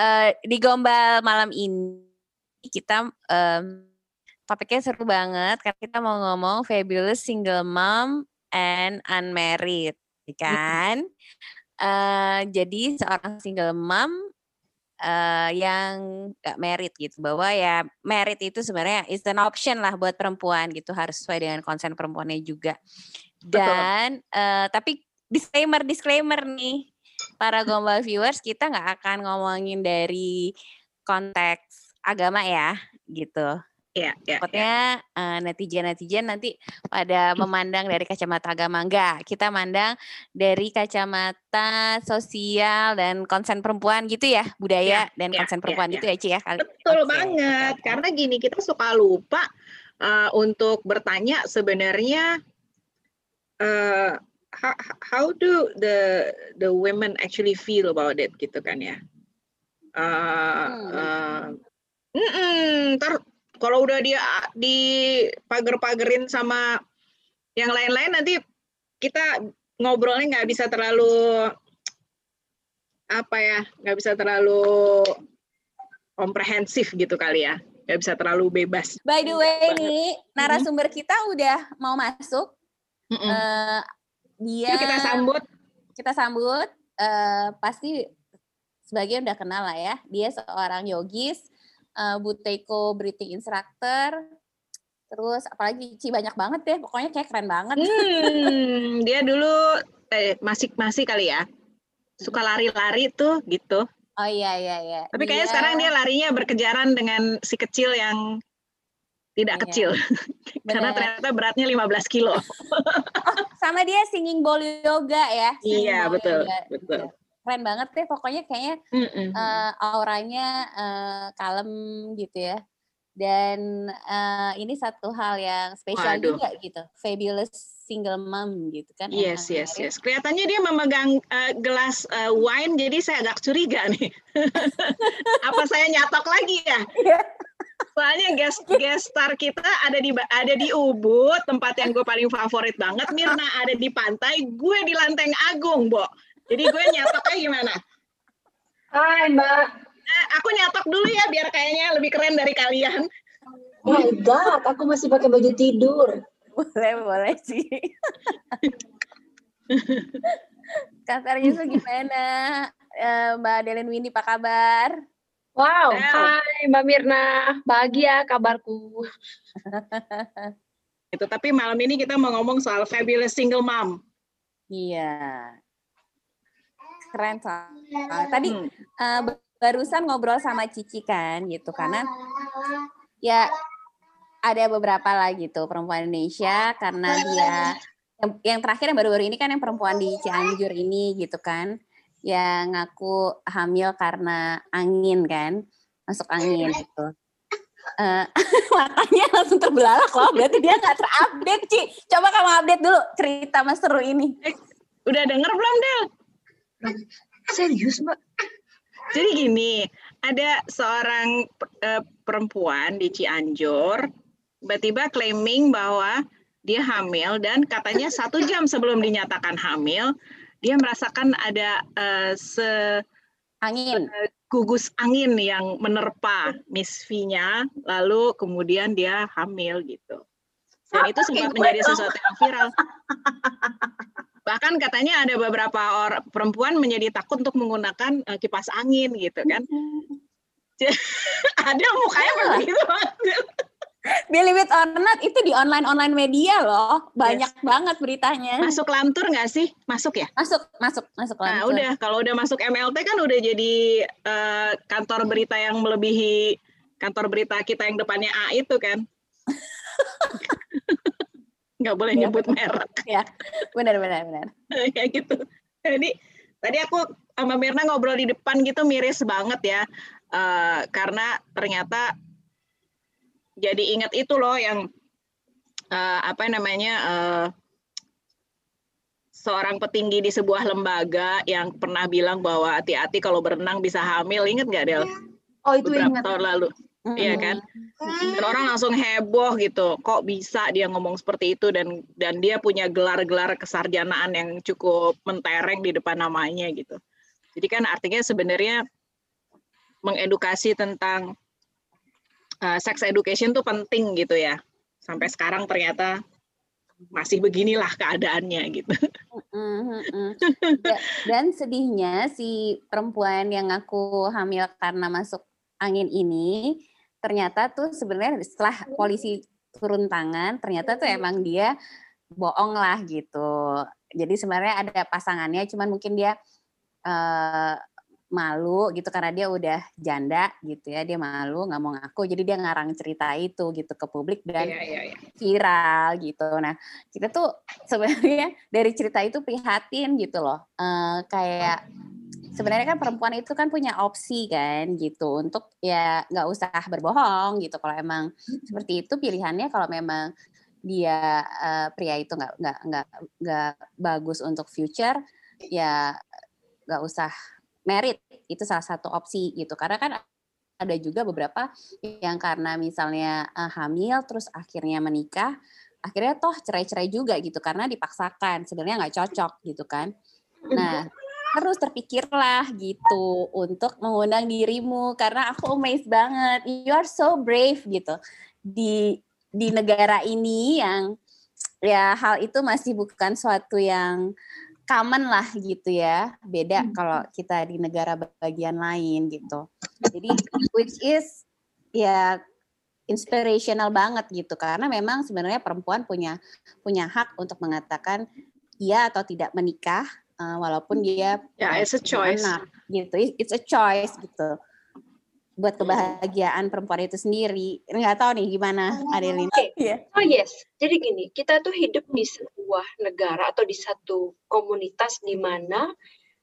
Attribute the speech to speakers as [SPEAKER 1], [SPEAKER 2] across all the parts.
[SPEAKER 1] eh uh, di gombal malam ini kita um, topiknya seru banget karena kita mau ngomong fabulous single mom and unmarried, ya kan? Uh, jadi seorang single mom uh, yang gak married gitu bahwa ya married itu sebenarnya is an option lah buat perempuan gitu harus sesuai dengan konsen perempuannya juga. Dan uh, tapi disclaimer disclaimer nih para gombal viewers kita nggak akan ngomongin dari konteks agama ya gitu.
[SPEAKER 2] Iya, iya.
[SPEAKER 1] Takutnya ya. uh, netizen-netizen nanti pada memandang dari kacamata agama enggak. Kita mandang dari kacamata sosial dan konsen perempuan gitu ya, budaya ya, dan ya, konsen perempuan ya, gitu ya, Ci ya
[SPEAKER 2] kali. Betul okay. banget. Karena gini, kita suka lupa uh, untuk bertanya sebenarnya uh, how, how do the the women actually feel about it gitu kan ya uh, uh, mm -mm, ntar kalau udah dia di pagar-pagerin sama yang lain-lain nanti kita ngobrolnya nggak bisa terlalu apa ya nggak bisa terlalu komprehensif gitu kali ya nggak bisa terlalu bebas.
[SPEAKER 1] By the way nih narasumber kita udah mau masuk. Mm -mm. Uh, dia
[SPEAKER 2] Yuk kita sambut.
[SPEAKER 1] Kita sambut. Uh, pasti sebagian udah kenal lah ya. Dia seorang yogis, uh, Buteyko breathing instructor. Terus apalagi Ci banyak banget deh, pokoknya kayak keren banget.
[SPEAKER 2] Hmm, dia dulu eh, masih masih kali ya. Suka lari-lari tuh gitu.
[SPEAKER 1] Oh iya iya iya.
[SPEAKER 2] Tapi kayaknya dia... sekarang dia larinya berkejaran dengan si kecil yang tidak iya. kecil. Karena ternyata beratnya 15 kilo.
[SPEAKER 1] oh, sama dia singing bowl yoga ya.
[SPEAKER 2] Iya, betul, yoga. betul.
[SPEAKER 1] Keren banget deh pokoknya kayaknya mm -mm. Uh, auranya uh, kalem gitu ya. Dan uh, ini satu hal yang spesial Waduh. juga gitu. Fabulous single mom gitu kan.
[SPEAKER 2] Yes, yes, yes. Kelihatannya dia memegang uh, gelas uh, wine jadi saya agak curiga nih. Apa saya nyatok lagi ya? Soalnya guest guest star kita ada di ada di Ubud, tempat yang gue paling favorit banget. Mirna ada di pantai, gue di Lanteng Agung, Bo. Jadi gue nyatoknya gimana?
[SPEAKER 3] Hai, Mbak.
[SPEAKER 2] Nah, aku nyatok dulu ya biar kayaknya lebih keren dari kalian.
[SPEAKER 3] Oh my god, aku masih pakai baju tidur.
[SPEAKER 1] Boleh, boleh sih. Yusuf gimana? Eh, Mbak Delen Windy apa kabar?
[SPEAKER 3] Wow, hai Mbak Mirna, bahagia kabarku.
[SPEAKER 2] Itu tapi malam ini kita mau ngomong soal fabulous single mom.
[SPEAKER 1] Iya. Keren soal. Tadi hmm. uh, barusan ngobrol sama Cici kan gitu karena ya ada beberapa lah gitu perempuan Indonesia karena dia yang, yang terakhir yang baru-baru ini kan yang perempuan di Cianjur ini gitu kan yang ngaku hamil karena angin kan masuk angin gitu. Uh, matanya langsung terbelalak loh berarti dia nggak terupdate Ci. Coba kamu update dulu cerita mas seru ini.
[SPEAKER 2] Eh, udah denger belum Del?
[SPEAKER 3] Serius mbak?
[SPEAKER 2] Jadi gini ada seorang uh, perempuan di Cianjur tiba-tiba claiming bahwa dia hamil dan katanya satu jam sebelum dinyatakan hamil dia merasakan ada uh, se
[SPEAKER 1] angin.
[SPEAKER 2] gugus angin yang menerpa Miss V-nya lalu kemudian dia hamil gitu. Dan itu sempat menjadi sesuatu yang viral. Bahkan katanya ada beberapa orang perempuan menjadi takut untuk menggunakan uh, kipas angin gitu kan. Ada mukanya begitu
[SPEAKER 1] Believe it or not, itu di online-online media loh. Banyak yes. banget beritanya.
[SPEAKER 2] Masuk lantur nggak sih? Masuk ya?
[SPEAKER 1] Masuk, masuk, masuk
[SPEAKER 2] nah, lantur. Nah udah, kalau udah masuk MLT kan udah jadi uh, kantor berita yang melebihi kantor berita kita yang depannya A itu kan. nggak boleh ya, nyebut merek.
[SPEAKER 1] Ya, benar, benar, benar.
[SPEAKER 2] ya gitu. Jadi tadi aku sama Mirna ngobrol di depan gitu miris banget ya. Uh, karena ternyata jadi ingat itu loh yang uh, apa namanya uh, seorang petinggi di sebuah lembaga yang pernah bilang bahwa hati-hati kalau berenang bisa hamil ingat nggak Del?
[SPEAKER 3] Oh itu
[SPEAKER 2] beberapa
[SPEAKER 3] ingat.
[SPEAKER 2] tahun lalu. Mm-hmm. Iya kan? Dan orang langsung heboh gitu. Kok bisa dia ngomong seperti itu dan dan dia punya gelar-gelar kesarjanaan yang cukup mentereng di depan namanya gitu. Jadi kan artinya sebenarnya mengedukasi tentang uh, sex education tuh penting gitu ya. Sampai sekarang ternyata masih beginilah keadaannya gitu.
[SPEAKER 1] Dan sedihnya si perempuan yang aku hamil karena masuk angin ini ternyata tuh sebenarnya setelah polisi turun tangan ternyata tuh emang dia bohong lah gitu. Jadi sebenarnya ada pasangannya cuman mungkin dia uh, malu gitu karena dia udah janda gitu ya dia malu nggak mau ngaku jadi dia ngarang cerita itu gitu ke publik dan yeah, yeah, yeah. viral gitu. Nah kita tuh sebenarnya dari cerita itu prihatin gitu loh. Uh, kayak sebenarnya kan perempuan itu kan punya opsi kan gitu untuk ya nggak usah berbohong gitu. Kalau emang seperti itu pilihannya kalau memang dia uh, pria itu nggak nggak nggak nggak bagus untuk future ya nggak usah merit itu salah satu opsi gitu. Karena kan ada juga beberapa yang karena misalnya uh, hamil terus akhirnya menikah akhirnya toh cerai-cerai juga gitu. Karena dipaksakan sebenarnya nggak cocok gitu kan. Nah harus terpikirlah gitu untuk mengundang dirimu. Karena aku amazed banget. You are so brave gitu. Di di negara ini yang ya hal itu masih bukan suatu yang common lah gitu ya. Beda hmm. kalau kita di negara bagian lain gitu. Jadi which is ya inspirational banget gitu karena memang sebenarnya perempuan punya punya hak untuk mengatakan iya atau tidak menikah uh, walaupun dia
[SPEAKER 2] yeah, it's a choice anak
[SPEAKER 1] gitu it's a choice gitu buat kebahagiaan perempuan itu sendiri. Nggak tahu nih gimana oh, Adelin.
[SPEAKER 4] Okay. Yeah. Oh yes, jadi gini, kita tuh hidup di sebuah negara atau di satu komunitas di mana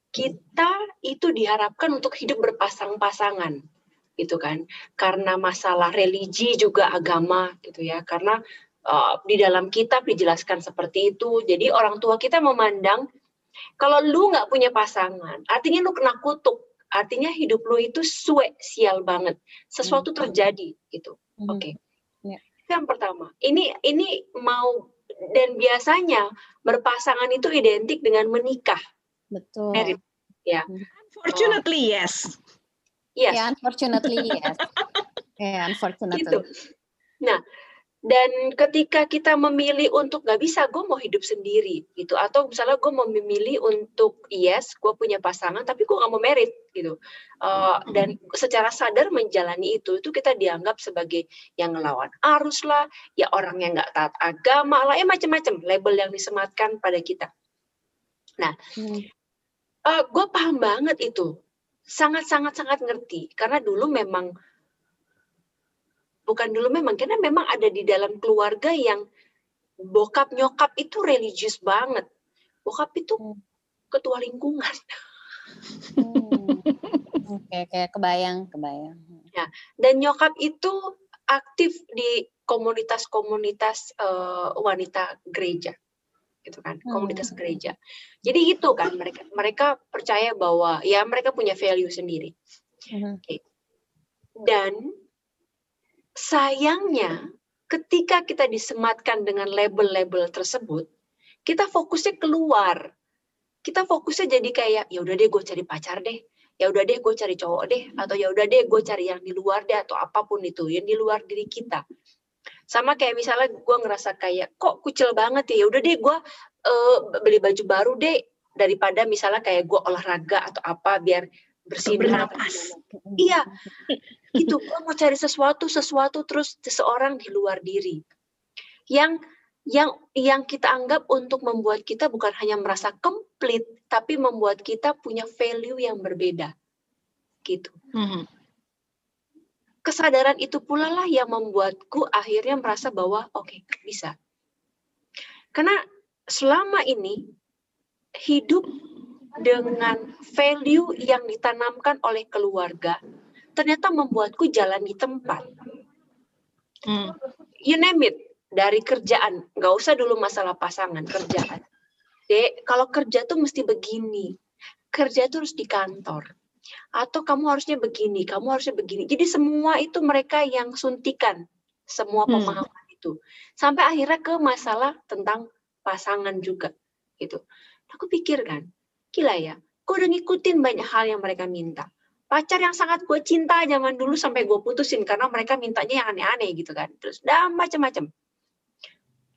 [SPEAKER 4] kita itu diharapkan untuk hidup berpasang-pasangan gitu kan karena masalah religi juga agama gitu ya karena uh, di dalam kitab dijelaskan seperti itu jadi orang tua kita memandang kalau lu nggak punya pasangan artinya lu kena kutuk Artinya hidup lo itu suwe sial banget. Sesuatu hmm. terjadi gitu. Hmm. Oke. Okay. Ya. Yeah. yang pertama. Ini ini mau dan biasanya berpasangan itu identik dengan menikah.
[SPEAKER 1] Betul.
[SPEAKER 4] Merit. Ya.
[SPEAKER 2] Hmm. Unfortunately yes.
[SPEAKER 1] Yes. Yeah, unfortunately yes. yeah, unfortunately. Gitu.
[SPEAKER 4] Nah, dan ketika kita memilih untuk nggak bisa gue mau hidup sendiri gitu. Atau misalnya gue mau memilih untuk yes gue punya pasangan tapi gue nggak mau merit gitu. Uh, dan secara sadar menjalani itu itu kita dianggap sebagai yang ngelawan arus lah ya orang yang nggak taat agama lah ya macam-macam label yang disematkan pada kita. Nah hmm. uh, eh, gue paham banget itu. Sangat sangat sangat ngerti. Karena dulu memang bukan dulu memang karena memang ada di dalam keluarga yang bokap nyokap itu religius banget bokap itu hmm. ketua lingkungan
[SPEAKER 1] hmm. oke okay, kayak kebayang kebayang
[SPEAKER 4] ya dan nyokap itu aktif di komunitas-komunitas uh, wanita gereja gitu kan hmm. komunitas gereja jadi itu kan mereka mereka percaya bahwa ya mereka punya value sendiri hmm. okay. dan Sayangnya, ketika kita disematkan dengan label-label tersebut, kita fokusnya keluar. Kita fokusnya jadi kayak, ya udah deh gue cari pacar deh, ya udah deh gue cari cowok deh, atau ya udah deh gue cari yang di luar deh, atau apa pun itu, yang di luar diri kita. Sama kayak misalnya gue ngerasa kayak, kok kucil banget ya, ya udah deh gue uh, beli baju baru deh, daripada misalnya kayak gue olahraga atau apa biar bersih bernapas. Iya, itu gue mau cari sesuatu, sesuatu terus seseorang di luar diri. Yang yang yang kita anggap untuk membuat kita bukan hanya merasa komplit, tapi membuat kita punya value yang berbeda, gitu. Hmm. Kesadaran itu pula lah yang membuatku akhirnya merasa bahwa oke okay, bisa. Karena selama ini hidup dengan value yang ditanamkan oleh keluarga ternyata membuatku jalan di tempat. Hmm. You name it, dari kerjaan, nggak usah dulu masalah pasangan, kerjaan. Dek, kalau kerja tuh mesti begini, kerja tuh harus di kantor. Atau kamu harusnya begini, kamu harusnya begini. Jadi semua itu mereka yang suntikan semua hmm. pemahaman hmm. itu. Sampai akhirnya ke masalah tentang pasangan juga gitu. Aku pikir kan, gila ya, gue udah ngikutin banyak hal yang mereka minta. pacar yang sangat gue cinta zaman dulu sampai gue putusin karena mereka mintanya yang aneh-aneh gitu kan. Terus dan macam-macam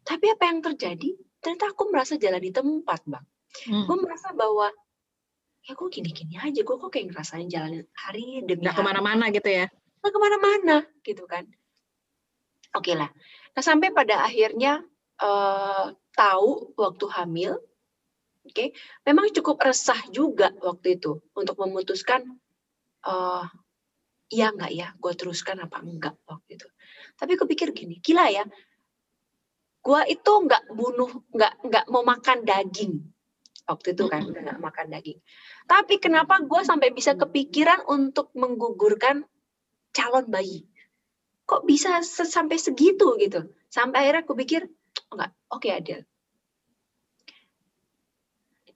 [SPEAKER 4] tapi apa yang terjadi? Ternyata aku merasa jalan di tempat bang.
[SPEAKER 2] Hmm.
[SPEAKER 4] gue merasa bahwa ya gue gini-gini aja gue kok kayak ngerasain jalan hari demi
[SPEAKER 2] Nggak
[SPEAKER 4] hari.
[SPEAKER 2] ke mana-mana gitu ya.
[SPEAKER 4] nggak ke mana-mana gitu kan. Oke lah. Nah sampai pada akhirnya eh, tahu waktu hamil oke memang cukup resah juga waktu itu untuk memutuskan eh iya nggak ya gue teruskan apa enggak waktu itu. Tapi aku pikir gini gila ya gue itu nggak bunuh nggak nggak mau makan daging waktu itu kan udah nggak makan daging. Tapi kenapa gue sampai bisa kepikiran untuk menggugurkan calon bayi? Kok bisa sampai segitu gitu? Sampai akhirnya aku pikir "Oh, enggak oke Adel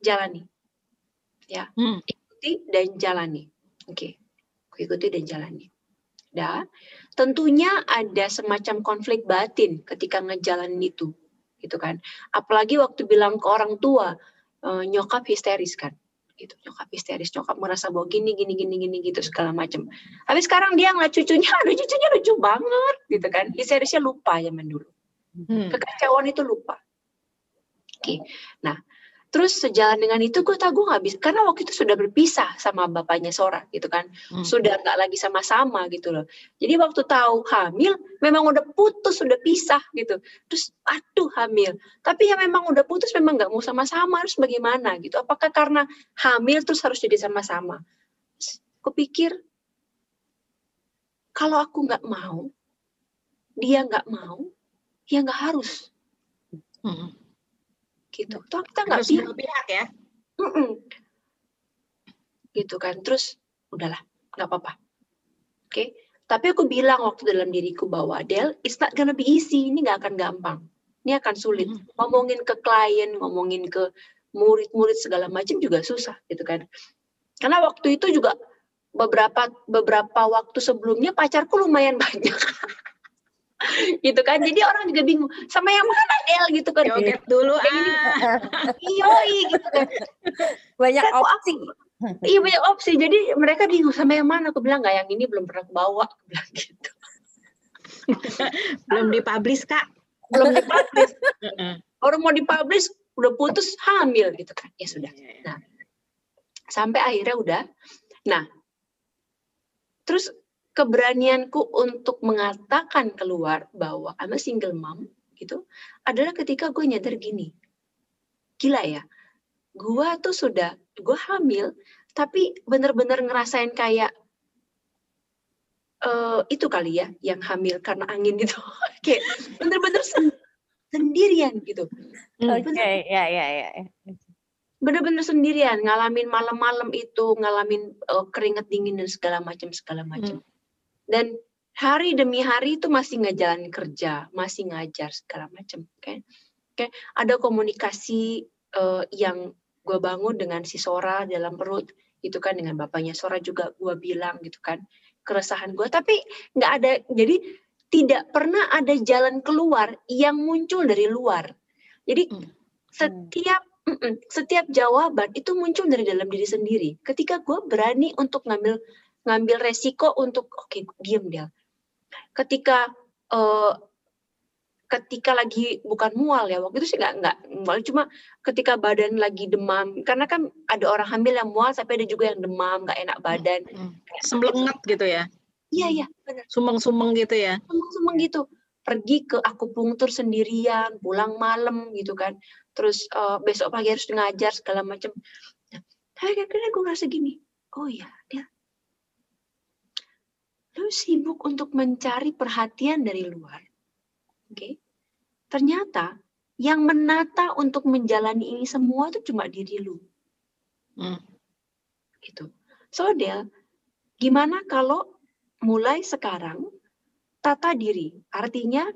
[SPEAKER 4] jalani. Ya
[SPEAKER 2] Hmm.
[SPEAKER 4] ikuti dan jalani. Oke aku ikuti dan jalani. Dah tentunya ada semacam konflik batin ketika ngejalanin itu gitu kan. Apalagi waktu bilang ke orang tua eh, nyokap histeris kan. Gitu nyokap histeris nyokap merasa bahwa gini gini gini gini gitu segala macam. Tapi sekarang dia ngeliat cucunya aduh cucunya lucu banget gitu kan. Histerisnya lupa zaman dulu.
[SPEAKER 2] Hmm.
[SPEAKER 4] kekacauan itu lupa. Oke, nah terus sejalan dengan itu gue tau gue nggak bisa karena waktu itu sudah berpisah sama bapaknya Sora gitu kan,
[SPEAKER 2] Hmm.
[SPEAKER 4] sudah nggak lagi sama-sama gitu loh. Jadi waktu tahu hamil memang udah putus, sudah pisah gitu. Terus aduh hamil, tapi ya memang udah putus memang nggak mau sama-sama harus bagaimana gitu. Apakah karena hamil terus harus jadi sama-sama? Kupikir kalau aku nggak mau, dia nggak mau, ya nggak harus
[SPEAKER 2] Hmm.
[SPEAKER 4] Gitu. Toh kita nggak
[SPEAKER 2] dua pihak ya.
[SPEAKER 4] Gitu kan. Terus udahlah nggak apa-apa. Oke? Tapi aku bilang waktu dalam diriku bahwa Del it's not gonna be easy. Ini nggak akan gampang. Ini akan sulit.
[SPEAKER 2] Hmm.
[SPEAKER 4] ngomongin ke klien ngomongin ke murid-murid segala macam juga susah gitu kan. Karena waktu itu juga beberapa beberapa waktu sebelumnya pacarku lumayan banyak gitu kan jadi orang juga bingung sama yang mana Del gitu kan
[SPEAKER 2] Joget dulu ah.
[SPEAKER 4] Iyoi gitu kan
[SPEAKER 1] Banyak
[SPEAKER 4] Kan
[SPEAKER 1] opsi.
[SPEAKER 4] Iya banyak opsi. Jadi mereka bingung sama yang mana. Aku bilang nggak yang ini belum pernah bawa. Aku bilang gitu.
[SPEAKER 2] Belum dipublish kak.
[SPEAKER 4] Belum dipublish.
[SPEAKER 2] Heeh.
[SPEAKER 4] Orang mau dipublish udah putus hamil gitu kan. Ya sudah.
[SPEAKER 2] Iya,
[SPEAKER 4] Sampai akhirnya udah. Nah, terus keberanianku untuk mengatakan keluar bahwa I'm a single mom gitu adalah ketika gue nyadar gini. Gila ya. Gue tuh sudah gue hamil tapi bener-bener ngerasain kayak eh itu kali ya yang hamil karena angin itu kayak bener-bener sen- sendirian gitu
[SPEAKER 2] Hmm.
[SPEAKER 1] Oke, ya ya ya.
[SPEAKER 4] bener-bener sendirian ngalamin malam-malam itu ngalamin eh, keringet dingin dan segala macam segala macam dan hari demi hari itu masih ngejalanin kerja masih ngajar segala macam oke oke ada komunikasi eh, yang gue bangun dengan si Sora dalam perut itu kan dengan bapaknya. Sora juga gue bilang gitu kan keresahan gue tapi nggak ada jadi tidak pernah ada jalan keluar yang muncul dari luar. Jadi
[SPEAKER 2] Hmm.
[SPEAKER 4] setiap mm-mm, setiap jawaban itu muncul dari dalam diri sendiri. Ketika gue berani untuk ngambil ngambil resiko untuk oke diem dia ketika eh, ketika lagi bukan mual ya waktu itu sih nggak nggak mual cuma ketika badan lagi demam karena kan ada orang hamil yang mual tapi ada juga yang demam nggak enak badan.
[SPEAKER 2] Hmm. Semblenget gitu ya.
[SPEAKER 4] iya iya benar.
[SPEAKER 2] Sumeng-sumeng gitu ya.
[SPEAKER 4] semang gitu. Pergi ke akupunktur sendirian pulang malam gitu kan. Terus eh, besok pagi harus ngajar segala macam. Nah, akhirnya gue ngerasa gini oh iya dia lu sibuk untuk mencari perhatian dari luar oke ternyata yang menata untuk menjalani ini semua itu cuma diri lu
[SPEAKER 2] Hmm.
[SPEAKER 4] gitu so Del gimana kalau mulai sekarang tata diri. Artinya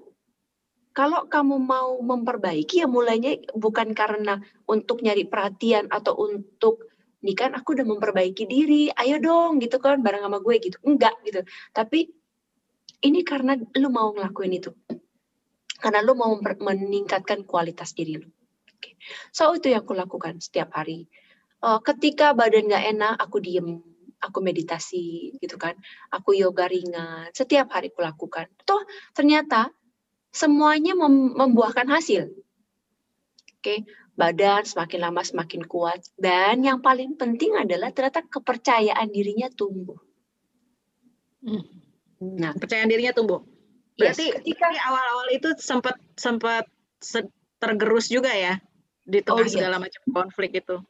[SPEAKER 4] kalau kamu mau memperbaiki ya mulainya bukan karena untuk nyari perhatian atau untuk nih kan aku udah memperbaiki diri, ayo dong gitu kan bareng sama gue gitu. Enggak gitu. Tapi ini karena lu mau ngelakuin itu. Karena lu mau meningkatkan kualitas diri lu. Oke. So itu yang aku lakukan setiap hari. Eh, ketika badan nggak enak, aku diem. aku meditasi gitu kan, aku yoga ringan, setiap hari aku lakukan. Toh ternyata semuanya mem membuahkan hasil. Oke, badan semakin lama semakin kuat dan yang paling penting adalah ternyata kepercayaan dirinya tumbuh.
[SPEAKER 2] Hmm.
[SPEAKER 4] Nah,
[SPEAKER 2] Kepercayaan dirinya tumbuh.
[SPEAKER 4] yes,
[SPEAKER 2] Berarti
[SPEAKER 4] ketika
[SPEAKER 2] di awal-awal itu sempat sempat se- tergerus juga ya di
[SPEAKER 4] Oh,
[SPEAKER 2] tengah
[SPEAKER 4] iya.
[SPEAKER 2] segala macam konflik itu.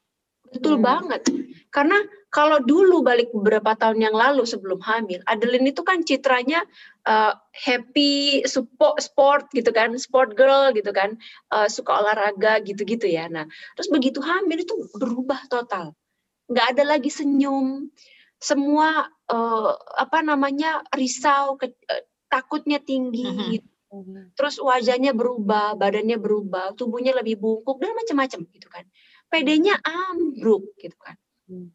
[SPEAKER 4] Betul
[SPEAKER 1] Hmm.
[SPEAKER 4] banget. Karena kalau dulu balik beberapa tahun yang lalu sebelum hamil, Adeline itu kan citranya uh, happy, support, sport gitu kan, sport girl gitu kan, uh, suka olahraga gitu-gitu ya. Nah, terus begitu hamil itu berubah total. Nggak ada lagi senyum, semua uh, apa namanya risau, ke- uh, takutnya tinggi,
[SPEAKER 2] Mhm.
[SPEAKER 4] terus wajahnya berubah, badannya berubah, tubuhnya lebih bungkuk dan macam-macam gitu kan. PD-nya ambruk gitu kan.
[SPEAKER 1] Hmm.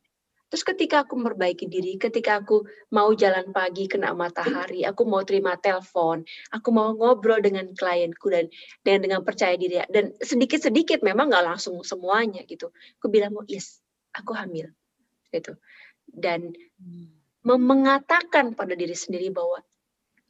[SPEAKER 4] Terus ketika aku memperbaiki diri, ketika aku mau jalan pagi kena matahari, aku mau terima telepon, aku mau ngobrol dengan klienku dan dan dengan percaya diri dan sedikit-sedikit memang nggak langsung semuanya gitu. Aku bilang mau yes, aku hamil gitu. Dan mem- mengatakan pada diri sendiri bahwa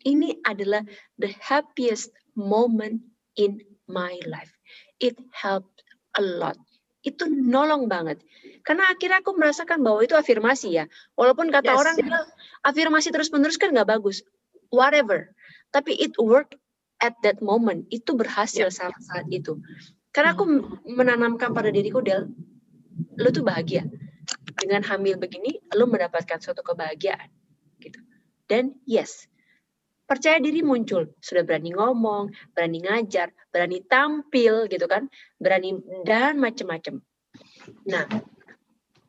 [SPEAKER 4] ini adalah the happiest moment in my life. It helped a lot. Itu nolong banget. Karena akhirnya aku merasakan bahwa itu afirmasi ya. Walaupun kata
[SPEAKER 2] Yes.
[SPEAKER 4] orang bilang afirmasi terus-menerus kan nggak bagus. Whatever. Tapi it work at that moment. Itu berhasil saat saat itu. Karena aku menanamkan pada diriku Del, lu tuh bahagia. Dengan hamil begini, lu mendapatkan suatu kebahagiaan. Gitu. Dan yes, percaya diri muncul. Sudah berani ngomong berani ngajar berani tampil gitu kan. Berani dan macam-macam nah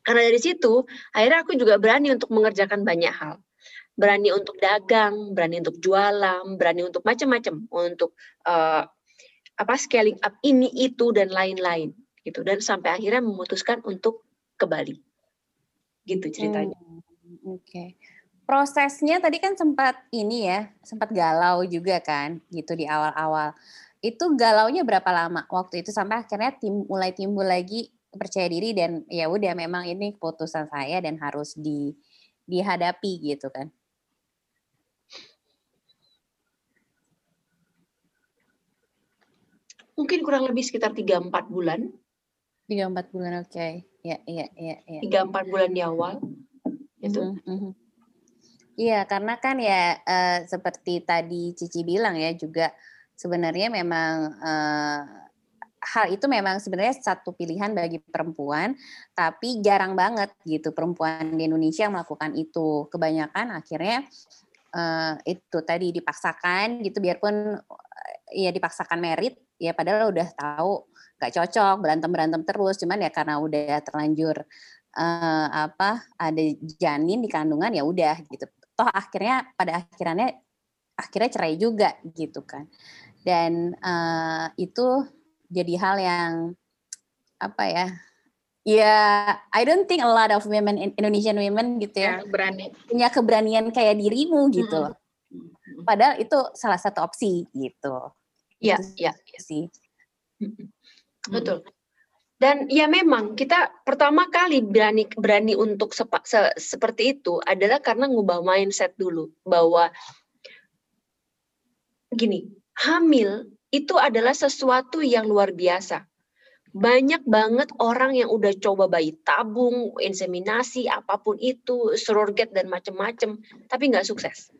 [SPEAKER 4] karena dari situ akhirnya aku juga berani untuk mengerjakan banyak hal. Berani untuk dagang berani untuk jualan berani untuk macam-macam untuk eh, apa scaling up ini itu dan lain-lain gitu. Dan sampai akhirnya memutuskan untuk ke Bali gitu ceritanya.
[SPEAKER 1] Hmm, Oke. Prosesnya tadi kan sempat ini ya, sempat galau juga kan, gitu di awal-awal. Itu galaunya berapa lama waktu itu sampai akhirnya tim, mulai timbul lagi percaya diri dan ya udah memang ini keputusan saya dan harus di dihadapi gitu kan.
[SPEAKER 4] mungkin kurang lebih sekitar 3-4 bulan
[SPEAKER 1] Tiga empat bulan oke. Ya, iya, iya, iya.
[SPEAKER 4] tiga empat bulan di awal itu
[SPEAKER 1] Mhm, mhm. Iya, karena kan ya eh, seperti tadi Cici bilang ya juga sebenarnya memang eh, hal itu memang sebenarnya satu pilihan bagi perempuan, tapi jarang banget gitu perempuan di Indonesia yang melakukan itu. Kebanyakan akhirnya eh, itu tadi dipaksakan gitu, biarpun ya dipaksakan merit, ya padahal udah tahu nggak cocok berantem berantem terus, cuman ya karena udah terlanjur eh, apa ada janin di kandungan ya udah gitu. Toh akhirnya pada akhirnya akhirnya cerai juga gitu kan. Dan eh, itu jadi hal yang apa ya? Ya, I don't think a lot of women in Indonesian women gitu ya,
[SPEAKER 2] Ya, berani.
[SPEAKER 1] punya keberanian kayak dirimu gitu
[SPEAKER 2] Mm-mm.
[SPEAKER 1] loh. Padahal itu salah satu opsi gitu.
[SPEAKER 4] ya
[SPEAKER 1] Itu
[SPEAKER 4] ya
[SPEAKER 1] sih.
[SPEAKER 4] betul dan ya memang kita pertama kali berani berani untuk sepa- se- seperti itu adalah karena ngubah mindset dulu bahwa gini hamil itu adalah sesuatu yang luar biasa banyak banget orang yang udah coba bayi tabung, inseminasi, apa pun itu, surrogate dan macam-macam, tapi nggak sukses.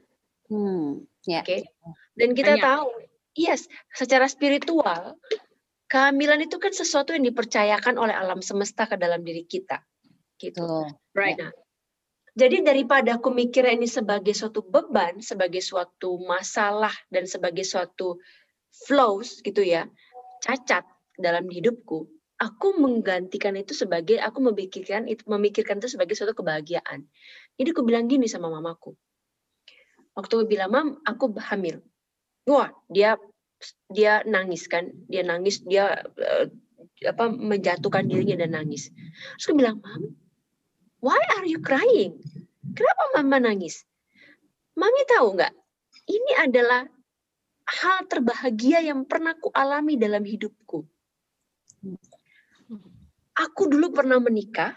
[SPEAKER 1] Hmm, ya.
[SPEAKER 4] Oke. Dan kita
[SPEAKER 2] Banyak.
[SPEAKER 4] tahu, yes, secara spiritual, kehamilan itu kan sesuatu yang dipercayakan oleh alam semesta ke dalam diri kita. Gitu.
[SPEAKER 1] Tuh.
[SPEAKER 2] Right.
[SPEAKER 4] Nah, jadi daripada aku mikirnya ini sebagai suatu beban, sebagai suatu masalah dan sebagai suatu flows gitu ya, cacat dalam hidupku, aku menggantikan itu sebagai aku memikirkan itu memikirkan itu sebagai suatu kebahagiaan. Jadi aku bilang gini sama mamaku. Waktu aku bilang, "Mam, aku hamil." Wah, dia dia nangis kan, dia nangis, dia eh, apa menjatuhkan dirinya dan nangis. Terus aku bilang, "Mam, why are you crying? Kenapa mama nangis? Mami tahu nggak? Ini adalah hal terbahagia yang pernah ku alami dalam hidupku. Aku dulu pernah menikah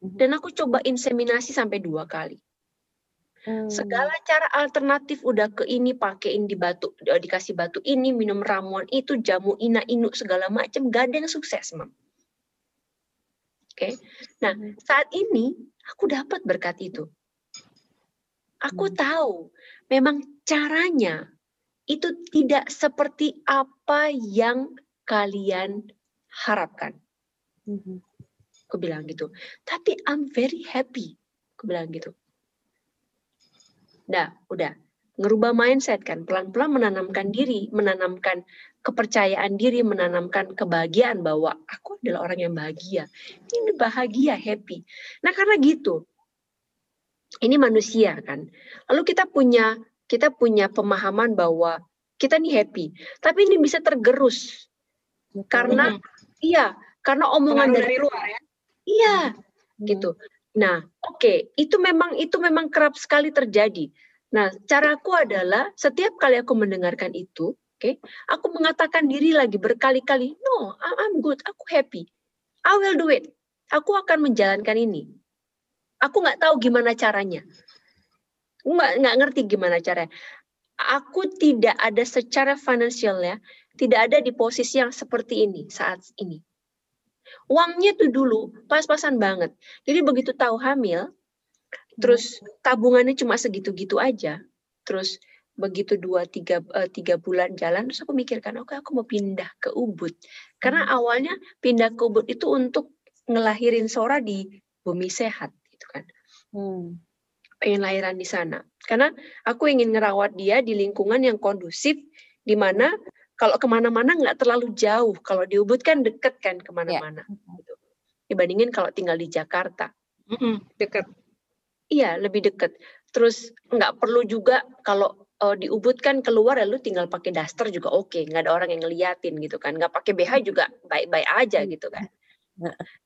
[SPEAKER 1] Mhm.
[SPEAKER 4] dan aku coba inseminasi sampai dua kali.
[SPEAKER 1] Hmm.
[SPEAKER 4] Segala cara alternatif udah ke ini pakein di batu, eh, dikasih batu ini, minum ramuan itu, jamu ina inu segala macam, gak ada yang sukses, mam. Oke, nah
[SPEAKER 1] Hmm.
[SPEAKER 4] saat ini aku dapat berkat itu. Aku
[SPEAKER 1] Hmm.
[SPEAKER 4] tahu memang caranya itu tidak seperti apa yang kalian harapkan.
[SPEAKER 1] Mhm.
[SPEAKER 4] Aku bilang gitu. Tapi I'm very happy. Aku bilang gitu. Nah, udah. Ngerubah mindset kan. Pelan-pelan menanamkan diri, menanamkan kepercayaan diri, menanamkan kebahagiaan bahwa aku adalah orang yang bahagia. Ini bahagia, happy. Nah, karena gitu. Ini manusia kan. Lalu kita punya kita punya pemahaman bahwa kita nih happy. Tapi ini bisa tergerus
[SPEAKER 1] Betul.
[SPEAKER 4] karena iya, karena omongan
[SPEAKER 2] Pengaruh
[SPEAKER 4] dari
[SPEAKER 2] dari luar ya.
[SPEAKER 4] iya
[SPEAKER 1] Hmm.
[SPEAKER 4] gitu. Nah, oke, itu memang itu memang kerap sekali terjadi. Nah, caraku adalah setiap kali aku mendengarkan itu, oke, aku mengatakan diri lagi berkali-kali, no, I'm, good, aku happy, I will do it, aku akan menjalankan ini. Aku nggak tahu gimana caranya, nggak nggak ngerti gimana caranya. Aku tidak ada secara finansial ya, tidak ada di posisi yang seperti ini saat ini. Uangnya tuh dulu pas-pasan banget. Jadi begitu tahu hamil, terus tabungannya cuma segitu-gitu aja. Terus begitu dua tiga eh, tiga bulan jalan, terus aku mikirkan, oke aku mau pindah ke Ubud. Karena awalnya pindah ke Ubud itu untuk ngelahirin Sora di bumi sehat, gitu kan.
[SPEAKER 1] Hmm.
[SPEAKER 4] Pengen lahiran di sana. Karena aku ingin ngerawat dia di lingkungan yang kondusif, di mana kalau ke mana-mana nggak terlalu jauh. Kalau di Ubud kan deket kan ke mana-mana. gitu. Dibandingin kalau tinggal di Jakarta.
[SPEAKER 2] Mm-mm, Dekat.
[SPEAKER 4] Iya, lebih deket. Terus nggak perlu juga kalau eh, di Ubud kan keluar ya lu tinggal pakai daster juga oke, nggak ada orang yang ngeliatin gitu kan. Nggak pakai BH juga baik-baik aja gitu kan.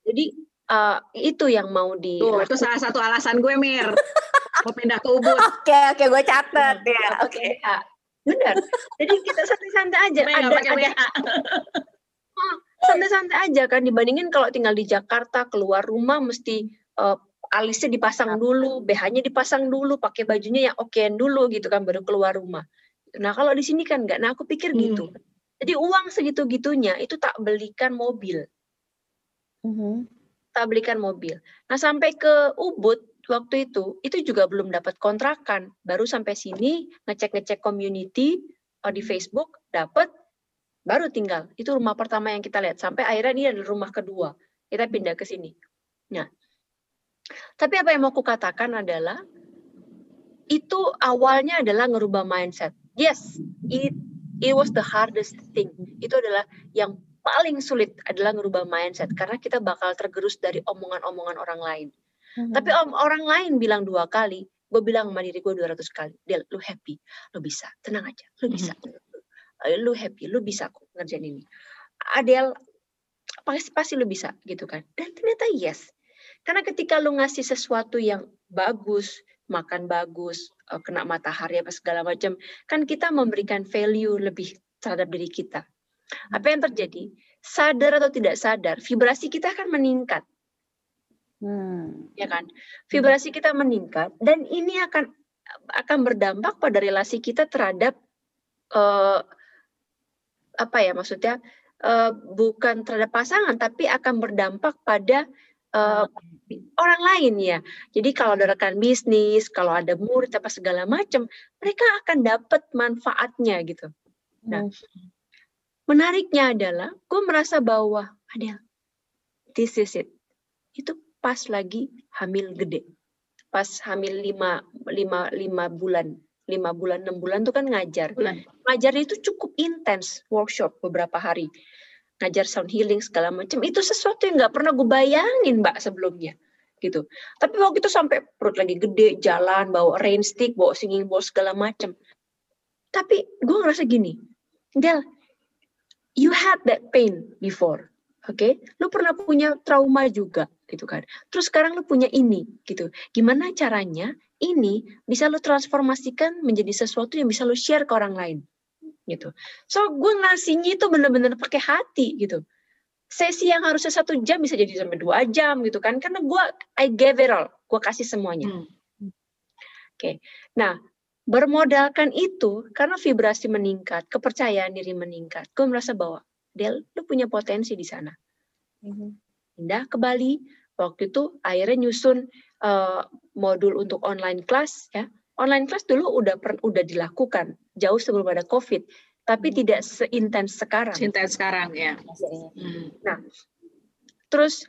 [SPEAKER 4] Jadi eh, itu yang mau di
[SPEAKER 2] Tuh, itu salah satu alasan gue, Mir. Mau pindah ke Ubud.
[SPEAKER 1] Oke, oke, gue catat ya.
[SPEAKER 4] nggak
[SPEAKER 1] Oke.
[SPEAKER 4] pakai BH. Benar. Jadi kita santai-santai aja.
[SPEAKER 2] Nggak
[SPEAKER 4] Ada, ada
[SPEAKER 2] WA.
[SPEAKER 4] santai-santai aja kan dibandingin kalau tinggal di Jakarta keluar rumah mesti eh, alisnya dipasang dulu, BH-nya dipasang dulu, pakai bajunya yang okean dulu gitu kan baru keluar rumah. Nah kalau di sini kan enggak. Nah aku pikir
[SPEAKER 2] Hmm.
[SPEAKER 4] gitu. Jadi uang segitu-gitunya itu tak belikan mobil,
[SPEAKER 1] Mhm.
[SPEAKER 4] tak belikan mobil. Nah sampai ke Ubud waktu itu itu juga belum dapat kontrakan, baru sampai sini ngecek-ngecek community eh, di Facebook dapat, baru tinggal. Itu rumah pertama yang kita lihat. Sampai akhirnya ini adalah rumah kedua. Kita pindah ke sini. Nah, tapi apa yang mau aku katakan adalah itu awalnya adalah ngerubah mindset. Yes, it it was the hardest thing. Itu adalah yang paling sulit adalah ngerubah mindset karena kita bakal tergerus dari omongan-omongan orang lain. Tapi om orang lain bilang dua kali, gue bilang sama diri gue 200 kali. Del, lu happy, lu bisa, tenang aja, lu bisa. Eh, Lu happy, lu bisa kok ngerjain ini. Adel, pasti pasti lu bisa gitu kan. Dan ternyata yes. Karena ketika lu ngasih sesuatu yang bagus, makan bagus, eh, kena matahari apa segala macam, kan kita memberikan value lebih terhadap diri kita. Apa yang terjadi? Sadar atau tidak sadar, vibrasi kita akan meningkat
[SPEAKER 1] Hmm.
[SPEAKER 4] ya kan? Vibrasi kita meningkat dan ini akan akan berdampak pada relasi kita terhadap eh, apa ya maksudnya? Eh, bukan terhadap pasangan tapi akan berdampak pada eh, orang lain ya. Jadi kalau ada rekan bisnis kalau ada murid apa segala macam mereka akan dapat manfaatnya gitu. Nah,
[SPEAKER 1] Hmm.
[SPEAKER 4] menariknya adalah gue merasa bahwa ada this is it. Itu pas lagi hamil gede. Pas hamil lima, lima, lima bulan. Lima bulan enam bulan tuh kan ngajar.
[SPEAKER 2] Bulan.
[SPEAKER 4] ngajarnya itu cukup intens workshop beberapa hari. Ngajar sound healing segala macam. Itu sesuatu yang nggak pernah gue bayangin mbak sebelumnya. Gitu. Tapi waktu itu sampai perut lagi gede jalan bawa rain stick bawa singing bowl segala macam. Tapi gue ngerasa gini Del you had that pain before oke? Lu pernah punya trauma juga gitu kan? Terus sekarang lu punya ini gitu. Gimana caranya ini bisa lu transformasikan menjadi sesuatu yang bisa lu share ke orang lain gitu. So gue ngasihnya itu bener-bener pakai hati gitu. Sesi yang harusnya satu jam bisa jadi sampai dua jam gitu kan? Karena gue I gave it all. Gue kasih semuanya.
[SPEAKER 2] Hmm.
[SPEAKER 4] oke. Nah bermodalkan itu karena vibrasi meningkat kepercayaan diri meningkat. Gue merasa bahwa Del lu punya potensi di sana. Pindah ke Bali. Waktu itu akhirnya nyusun eh, modul untuk online class ya. Online class dulu udah per- udah dilakukan jauh sebelum ada covid tapi
[SPEAKER 1] Hmm.
[SPEAKER 4] tidak seintens sekarang.
[SPEAKER 2] Cinta sekarang ya. Hmm.
[SPEAKER 4] terus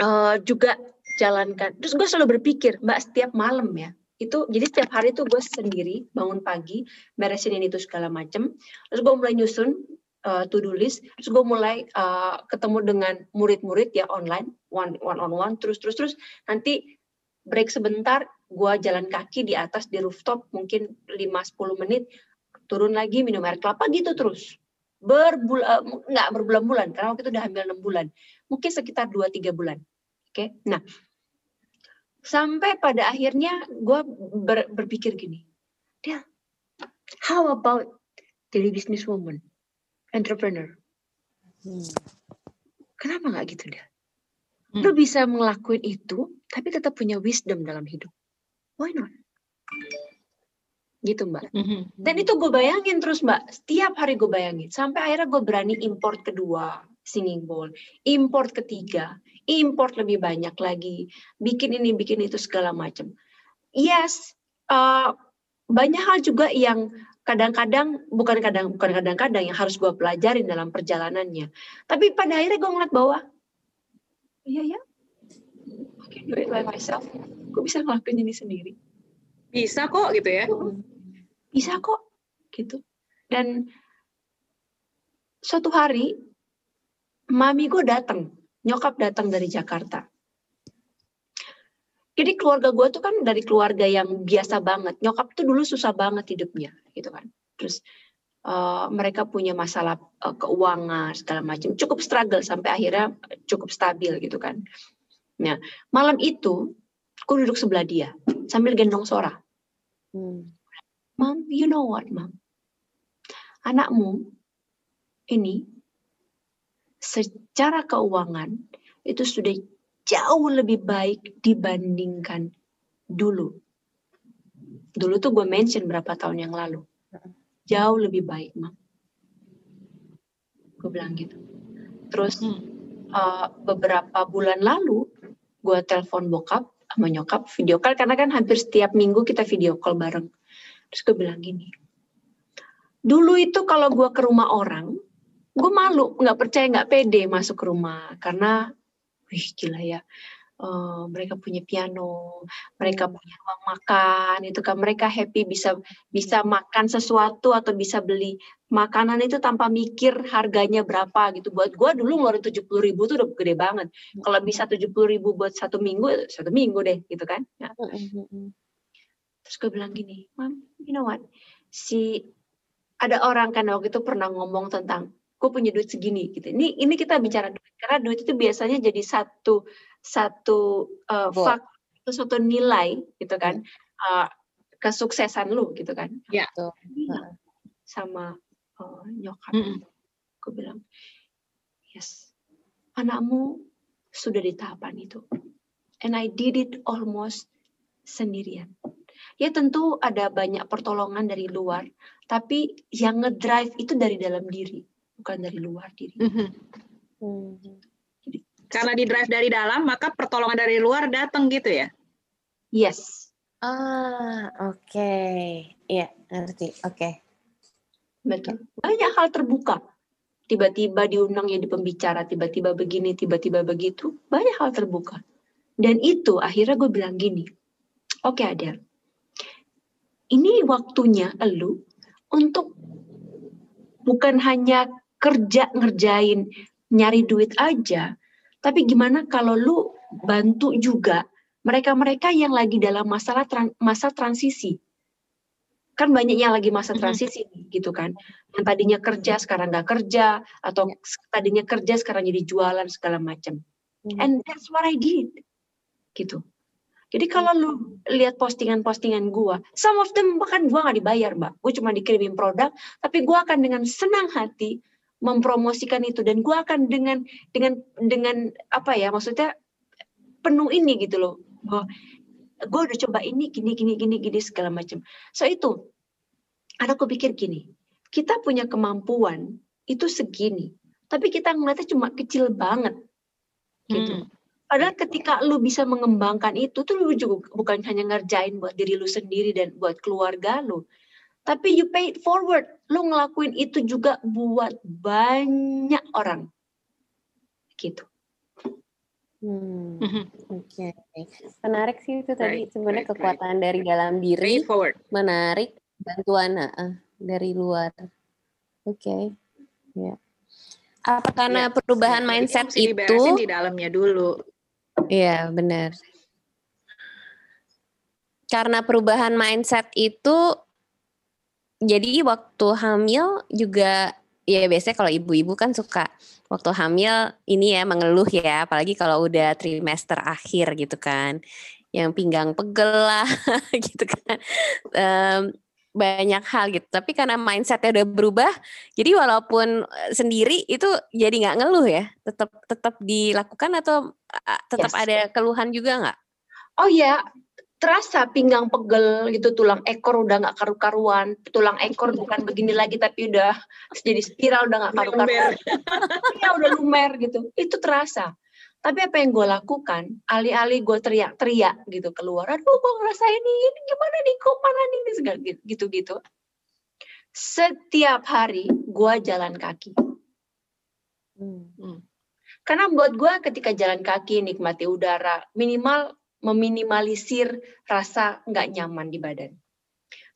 [SPEAKER 4] eh, juga jalankan terus gue selalu berpikir mbak setiap malam ya. Itu jadi setiap hari tuh gue sendiri bangun pagi beresin ini itu segala macem. Terus gue mulai nyusun uh, to do list. Terus gue mulai uh, ketemu dengan murid-murid ya online one one on one terus terus terus. Nanti break sebentar gue jalan kaki di atas di rooftop mungkin 5-10 menit turun lagi minum air kelapa gitu terus. Berbulan nggak berbulan-bulan karena waktu itu udah hamil enam bulan. Mungkin sekitar 2-3 bulan. Oke nah. Sampai pada akhirnya gue ber- berpikir gini Del how about jadi businesswoman entrepreneur kenapa nggak gitu Del
[SPEAKER 2] Hmm.
[SPEAKER 4] lu bisa ngelakuin itu tapi tetap punya wisdom dalam hidup why not gitu mbak
[SPEAKER 2] Mhm.
[SPEAKER 4] dan itu gue bayangin terus mbak, setiap hari gue bayangin. Sampai akhirnya gue berani import kedua singing bowl, import ketiga, import lebih banyak lagi, bikin ini, bikin itu segala macam. Yes, uh, banyak hal juga yang kadang-kadang bukan kadang bukan kadang-kadang yang harus gue pelajarin dalam perjalanannya. Tapi pada akhirnya gue ngeliat bahwa, iya ya, I can do it by myself. Gue bisa ngelakuin ini sendiri
[SPEAKER 2] Bisa kok gitu ya.
[SPEAKER 4] bisa kok gitu dan suatu hari mami gue datang nyokap datang dari Jakarta jadi keluarga gue tuh kan dari keluarga yang biasa banget. Nyokap tuh dulu susah banget hidupnya gitu kan. Terus eh, mereka punya masalah eh, keuangan segala macam cukup struggle sampai akhirnya cukup stabil gitu kan. Nah malam itu gue duduk sebelah dia sambil gendong Sora. Mom, you know what, Mom? Anakmu ini secara keuangan itu sudah jauh lebih baik dibandingkan dulu. Dulu tuh gue mention berapa tahun yang lalu. Jauh lebih baik, Mom. Gue bilang gitu. Terus
[SPEAKER 2] Hmm.
[SPEAKER 4] uh, beberapa bulan lalu gue telepon bokap sama nyokap video call karena kan hampir setiap minggu kita video call bareng. Terus gue bilang gini, dulu itu kalau gue ke rumah orang, gue malu, nggak percaya, nggak pede masuk ke rumah karena, wih gila ya, eh, mereka punya piano, mereka punya ruang makan, itu kan mereka happy bisa bisa makan sesuatu atau bisa beli makanan itu tanpa mikir harganya berapa gitu. Buat gue dulu ngeluarin tujuh puluh ribu tuh udah gede banget. Kalau bisa tujuh puluh ribu buat satu minggu, satu minggu deh gitu kan. Nah, Terus gue bilang gini, Mam, you know what? Si ada orang kan waktu itu pernah ngomong tentang gue punya duit segini gitu. Ini ini kita bicara duit karena duit itu biasanya jadi satu satu uh,
[SPEAKER 1] Goal.
[SPEAKER 4] fak atau suatu nilai gitu kan uh, kesuksesan lu gitu kan.
[SPEAKER 2] Ya.
[SPEAKER 1] Betul.
[SPEAKER 4] Bilang sama uh, nyokap,
[SPEAKER 2] Mm-mm.
[SPEAKER 4] gue bilang, yes, anakmu sudah di tahapan itu. And I did it almost sendirian. Ya tentu ada banyak pertolongan dari luar, tapi yang ngedrive itu dari dalam diri, bukan dari luar diri.
[SPEAKER 2] Mhm. Karena di drive dari dalam, maka pertolongan dari luar datang gitu ya.
[SPEAKER 4] Yes,
[SPEAKER 1] Ah, oke. Iya, ngerti. Oke.
[SPEAKER 4] betul. Banyak hal terbuka. Tiba-tiba diundang jadi pembicara, tiba-tiba begini, tiba-tiba begitu. Banyak hal terbuka. Dan itu akhirnya gue bilang gini, oke Adel, ini waktunya elu untuk bukan hanya kerja ngerjain nyari duit aja, tapi gimana kalau lu bantu juga mereka-mereka yang lagi dalam masalah tran- masa transisi. Kan banyak yang lagi masa transisi nih, gitu kan. Yang tadinya kerja sekarang nggak kerja atau tadinya kerja sekarang jadi jualan segala macam. And that's what I did. Gitu. Jadi kalau lu lihat postingan-postingan gua, some of them bahkan gua nggak dibayar, Mbak. Gue cuma dikirimin produk, tapi gua akan dengan senang hati mempromosikan itu. Dan gue akan dengan dengan dengan apa ya maksudnya penuh ini gitu loh. Bahwa gue udah coba ini gini gini gini gini segala macam. So itu ada aku pikir gini kita punya kemampuan itu segini tapi kita ngeliatnya cuma kecil banget. Gitu.
[SPEAKER 2] Hmm.
[SPEAKER 4] Padahal ketika lu bisa mengembangkan itu tuh lu juga bukan hanya ngerjain buat diri lu sendiri dan buat keluarga lu. Tapi you pay it forward. Lu ngelakuin itu juga buat banyak orang. Gitu.
[SPEAKER 1] Hmm,
[SPEAKER 2] Mhm.
[SPEAKER 1] Oke, menarik sih itu tadi
[SPEAKER 2] Right,
[SPEAKER 1] sebenarnya
[SPEAKER 2] right, right.
[SPEAKER 1] kekuatan dari dalam
[SPEAKER 2] Pay
[SPEAKER 1] diri,
[SPEAKER 2] it forward.
[SPEAKER 1] menarik bantuan ah, dari luar. Oke, ya. Apa karena
[SPEAKER 2] Ya,
[SPEAKER 1] perubahan
[SPEAKER 2] Jadi
[SPEAKER 1] mindset itu?
[SPEAKER 2] di dalamnya dulu.
[SPEAKER 1] Iya, benar. Karena perubahan mindset itu jadi waktu hamil juga ya biasanya kalau ibu-ibu kan suka waktu hamil ini ya mengeluh ya, apalagi kalau udah trimester akhir gitu kan. Yang pinggang pegel lah gitu kan. Em, banyak hal gitu. Tapi karena mindsetnya udah berubah, jadi walaupun eh, sendiri itu jadi nggak ngeluh ya, tetap tetap dilakukan atau ah, tetap
[SPEAKER 4] Yes.
[SPEAKER 1] ada keluhan juga nggak?
[SPEAKER 4] Oh ya, terasa pinggang pegel gitu, tulang ekor udah nggak karu-karuan, tulang ekor bukan begini lagi tapi udah jadi spiral udah nggak karu-karuan. Iya udah lumer gitu. Itu terasa. Tapi apa yang gue lakukan, alih-alih gue teriak-teriak gitu keluar, aduh gue ngerasain ini, ini gimana nih, kok mana nih, ini segala gitu- gitu-gitu. Setiap hari gue jalan kaki.
[SPEAKER 1] Hmm.
[SPEAKER 4] Karena buat gue ketika jalan kaki, nikmati udara, minimal meminimalisir rasa nggak nyaman di badan.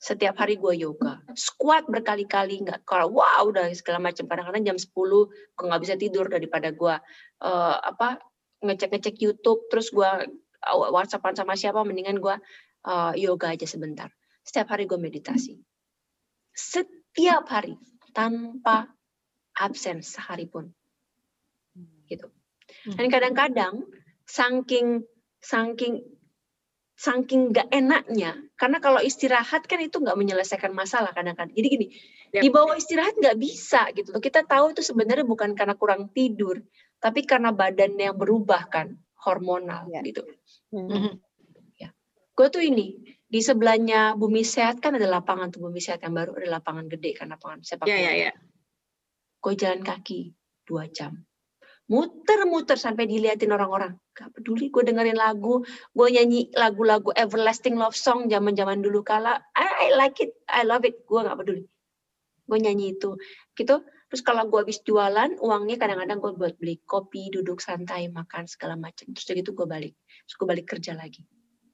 [SPEAKER 4] Setiap hari gue yoga, squat berkali-kali, nggak kalau wow udah segala macam. Kadang-kadang jam 10 gue nggak bisa tidur daripada gue eh, apa ngecek-ngecek YouTube, terus gue WhatsAppan sama siapa, mendingan gue eh, yoga aja sebentar. Setiap hari gue meditasi. Setiap hari tanpa absen sehari pun gitu. Dan kadang-kadang saking saking saking nggak enaknya karena kalau istirahat kan itu nggak menyelesaikan masalah kadang-kadang. Jadi gini,
[SPEAKER 2] Yap.
[SPEAKER 4] di bawah istirahat nggak bisa gitu loh. Kita tahu itu sebenarnya bukan karena kurang tidur, tapi karena badannya yang berubah kan hormonal
[SPEAKER 1] Ya.
[SPEAKER 4] gitu.
[SPEAKER 1] Hmm.
[SPEAKER 2] Mhm.
[SPEAKER 4] Gue tuh ini di sebelahnya Bumi Sehat kan ada lapangan tuh Bumi Sehat yang baru ada lapangan gede kan lapangan sepak
[SPEAKER 2] Ya
[SPEAKER 4] bola.
[SPEAKER 2] ya ya.
[SPEAKER 4] gue jalan kaki dua jam muter-muter sampai diliatin orang-orang. Gak peduli gue dengerin lagu. Gue nyanyi lagu-lagu everlasting love song zaman-zaman dulu kala. I, like it. I love it. Gue gak peduli. Gue nyanyi itu. Gitu. Terus kalau gue habis jualan uangnya kadang-kadang gue buat beli kopi duduk santai makan segala macam. Terus udah gitu gue balik. Terus gue balik kerja lagi.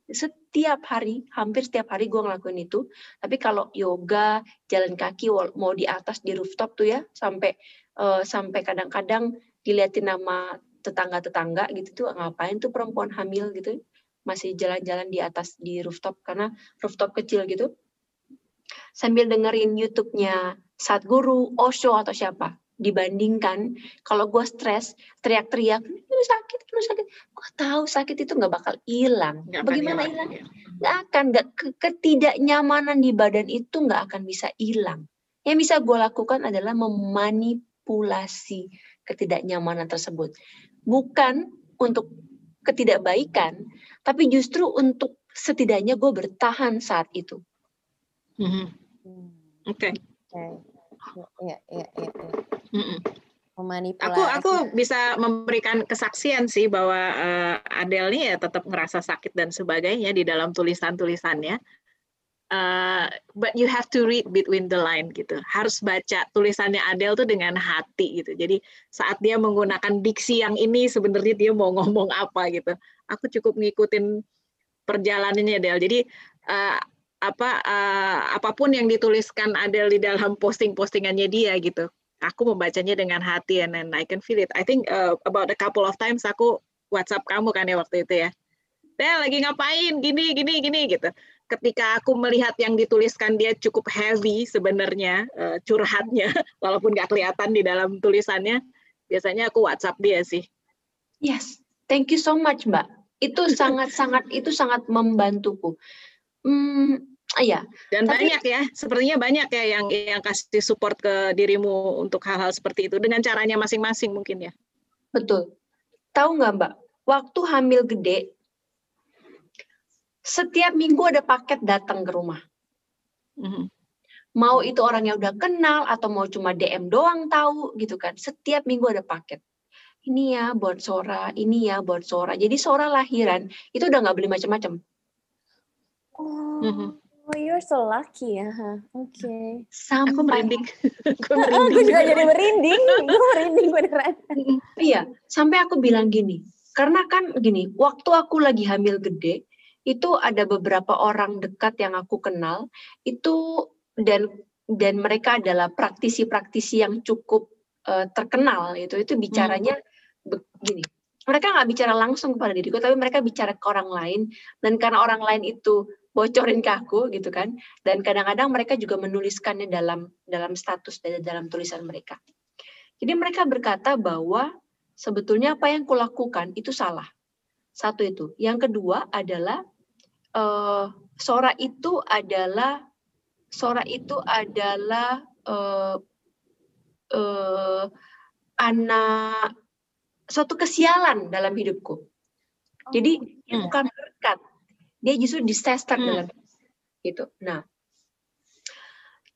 [SPEAKER 4] Setiap hari hampir setiap hari gue ngelakuin itu. Tapi kalau yoga jalan kaki mau di atas di rooftop tuh ya sampai eh, sampai kadang-kadang diliatin nama tetangga-tetangga gitu tuh ngapain tuh perempuan hamil? gitu. Masih jalan-jalan di atas di rooftop karena rooftop kecil gitu. Sambil dengerin YouTube-nya Satguru, Osho atau siapa dibandingkan kalau gue stres teriak-teriak lu sakit lu sakit. Gue tahu sakit itu nggak bakal hilang. Bagaimana
[SPEAKER 2] hilang,
[SPEAKER 4] hilang?
[SPEAKER 2] ya.
[SPEAKER 4] nggak akan nggak ke- ketidaknyamanan di badan itu nggak akan bisa hilang. Yang bisa gue lakukan adalah memanipulasi ketidaknyamanan tersebut bukan untuk ketidakbaikan tapi justru untuk setidaknya gue bertahan saat itu
[SPEAKER 2] Mhm.
[SPEAKER 1] Hmm.
[SPEAKER 2] Oke.
[SPEAKER 1] Oke. Ya, ya, ya. Memanipulasi.
[SPEAKER 2] Aku aku bisa memberikan kesaksian sih bahwa eh, Adele nih ya tetap ngerasa sakit dan sebagainya di dalam tulisan-tulisannya. Eh, but you have to read between the line gitu. Harus baca tulisannya Adele tuh dengan hati gitu. Jadi saat dia menggunakan diksi yang ini sebenarnya dia mau ngomong apa gitu. Aku cukup ngikutin perjalanannya Adele. Jadi eh, apa eh, apa pun yang dituliskan Adele di dalam posting-postingannya dia gitu aku membacanya dengan hati and then I can feel it. I think uh, about a couple of times aku WhatsApp kamu kan ya waktu itu ya. Del lagi ngapain? Gini gini gini gitu. Ketika aku melihat yang dituliskan dia cukup heavy sebenarnya uh, curhatnya walaupun nggak kelihatan di dalam tulisannya, biasanya aku WhatsApp dia sih.
[SPEAKER 4] Yes, thank you so much, Mbak. Itu sangat-sangat itu sangat membantuku. Hmm, Iya,
[SPEAKER 2] Dan
[SPEAKER 4] Tapi-
[SPEAKER 2] banyak ya, sepertinya banyak ya yang yang kasih support ke dirimu untuk hal-hal seperti itu dengan caranya masing-masing mungkin ya.
[SPEAKER 4] betul. Tahu nggak Mbak, waktu hamil gede, setiap minggu ada paket datang ke rumah.
[SPEAKER 2] Mhm.
[SPEAKER 4] Mau itu orang yang udah kenal atau mau cuma DM doang tahu gitu kan. Setiap minggu ada paket. Ini ya buat Sora, ini ya buat Sora. Jadi Sora lahiran itu udah nggak beli macam-macam.
[SPEAKER 1] Oh,
[SPEAKER 2] Mhm.
[SPEAKER 1] you're so lucky ya. huh? Oke.
[SPEAKER 4] Sampai
[SPEAKER 2] Aku merinding. Aku
[SPEAKER 1] Aku
[SPEAKER 2] merinding.
[SPEAKER 1] juga jadi merinding. Gue merinding beneran.
[SPEAKER 4] Iya, sampai aku bilang gini, karena kan gini, waktu aku lagi hamil gede, itu ada beberapa orang dekat yang aku kenal, itu dan dan mereka adalah praktisi-praktisi yang cukup eh, terkenal itu itu bicaranya begini. Mereka nggak bicara langsung kepada diriku, tapi mereka bicara ke orang lain dan karena orang lain itu bocorin ke aku gitu kan, dan kadang-kadang mereka juga menuliskannya dalam dalam status dan dalam tulisan mereka. Jadi mereka berkata bahwa sebetulnya apa yang kulakukan itu salah. Satu itu. Yang kedua adalah eh, Sora itu adalah Sora itu adalah eh, eh, anak suatu kesialan dalam hidupku. Jadi dia
[SPEAKER 2] Hmm.
[SPEAKER 4] bukan berkat, dia justru disaster
[SPEAKER 2] Hmm.
[SPEAKER 4] dalam gitu. Nah,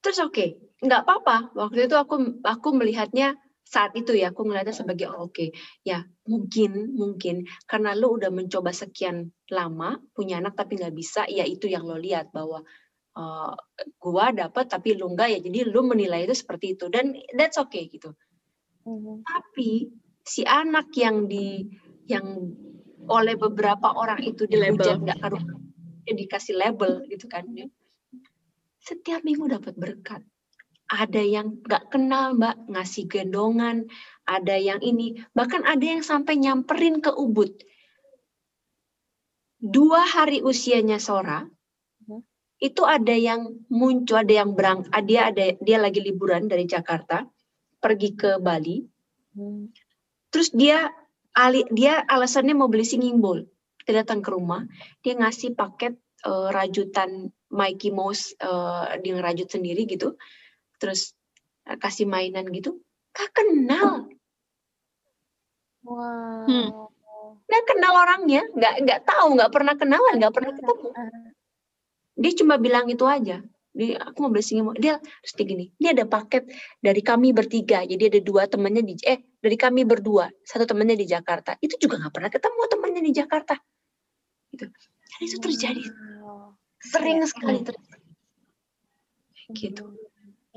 [SPEAKER 4] terus oke, nggak apa-apa. Waktu itu aku aku melihatnya saat itu ya, aku melihatnya sebagai oh, oke, ya mungkin mungkin karena lo udah mencoba sekian lama punya anak tapi nggak bisa, ya itu yang lo lihat bahwa eh, gua dapat tapi lu enggak ya, jadi lu menilai itu seperti itu dan that's okay gitu.
[SPEAKER 1] Mhm.
[SPEAKER 4] Tapi si anak yang di yang oleh beberapa orang itu
[SPEAKER 2] Di-label.
[SPEAKER 4] dihujat nggak karu dikasih label gitu kan ya. Setiap minggu dapat berkat. Ada yang nggak kenal mbak ngasih gendongan, ada yang ini bahkan ada yang sampai nyamperin ke Ubud. Dua hari usianya Sora,
[SPEAKER 1] Mhm.
[SPEAKER 4] itu ada yang muncul, ada yang berang, dia ada dia lagi liburan dari Jakarta, pergi ke Bali,
[SPEAKER 1] Hmm.
[SPEAKER 4] terus dia ali, dia alasannya mau beli singing bowl dia datang ke rumah dia ngasih paket eh, rajutan Mikey Mouse eh, dia ngerajut sendiri gitu terus eh, kasih mainan gitu gak kenal.
[SPEAKER 1] Wow.
[SPEAKER 2] Hmm.
[SPEAKER 4] nggak kenal orangnya nggak nggak tahu nggak pernah kenalan nggak pernah ketemu. dia cuma bilang itu aja. Dia aku mau beli bowl dia terus dia gini ini ada paket dari kami bertiga jadi ada dua temannya di eh dari kami berdua satu temannya di Jakarta. Itu juga nggak pernah ketemu temannya di Jakarta. Gitu. Dan itu terjadi. Sering
[SPEAKER 1] Iya.
[SPEAKER 4] sekali terjadi. Gitu.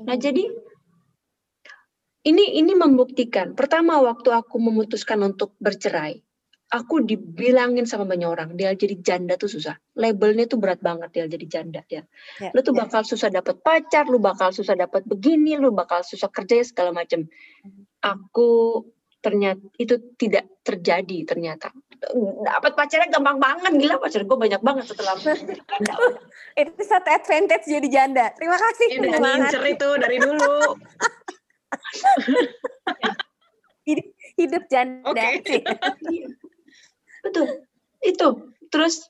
[SPEAKER 4] Nah jadi ini ini membuktikan. Pertama waktu aku memutuskan untuk bercerai aku dibilangin sama banyak orang dia jadi janda tuh susah. Labelnya tuh berat banget dia jadi janda ya.
[SPEAKER 1] Ya,
[SPEAKER 4] lu tuh
[SPEAKER 1] ya.
[SPEAKER 4] bakal susah dapat pacar lu bakal susah dapat begini lu bakal susah kerja segala macam aku ternyata itu tidak terjadi ternyata dapat pacarnya gampang banget gila pacar gue banyak banget setelah janda.
[SPEAKER 1] Itu satu advantage jadi janda. Terima kasih. Semangat.
[SPEAKER 2] ngincer itu dari dulu.
[SPEAKER 1] Hidup janda.
[SPEAKER 2] Oke.
[SPEAKER 1] sih.
[SPEAKER 4] Iya. betul itu terus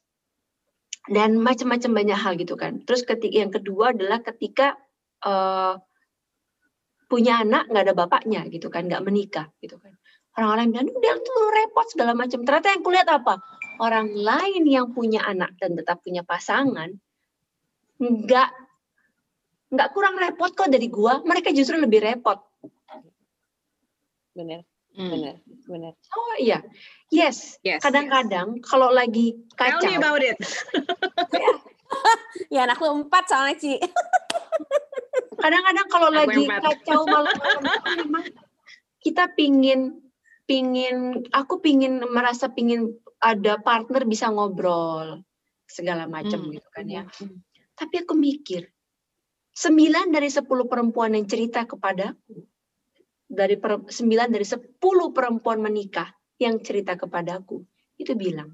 [SPEAKER 4] dan macam-macam banyak hal gitu kan terus ketika yang kedua adalah ketika eh, punya anak nggak ada bapaknya gitu kan nggak menikah gitu kan orang-orang bilang udah tuh repot segala macam ternyata yang kulihat apa orang lain yang punya anak dan tetap punya pasangan nggak nggak kurang repot kok dari gua mereka justru lebih repot
[SPEAKER 1] Bener,
[SPEAKER 2] Hmm.
[SPEAKER 1] bener, bener.
[SPEAKER 4] oh iya yes
[SPEAKER 2] Yes.
[SPEAKER 4] kadang-kadang kalau lagi
[SPEAKER 2] Tell
[SPEAKER 4] kacau
[SPEAKER 2] me about it.
[SPEAKER 1] Ya anak lu empat soalnya Ci.
[SPEAKER 4] kadang-kadang kalau
[SPEAKER 2] Aku
[SPEAKER 4] lagi
[SPEAKER 2] yang empat.
[SPEAKER 4] kacau malam-malam kita pingin pingin aku pingin merasa pingin ada partner bisa ngobrol segala macam
[SPEAKER 2] Hmm.
[SPEAKER 4] gitu kan ya tapi aku mikir sembilan dari sepuluh perempuan yang cerita kepadaku dari per- sembilan dari sepuluh perempuan menikah yang cerita kepadaku itu bilang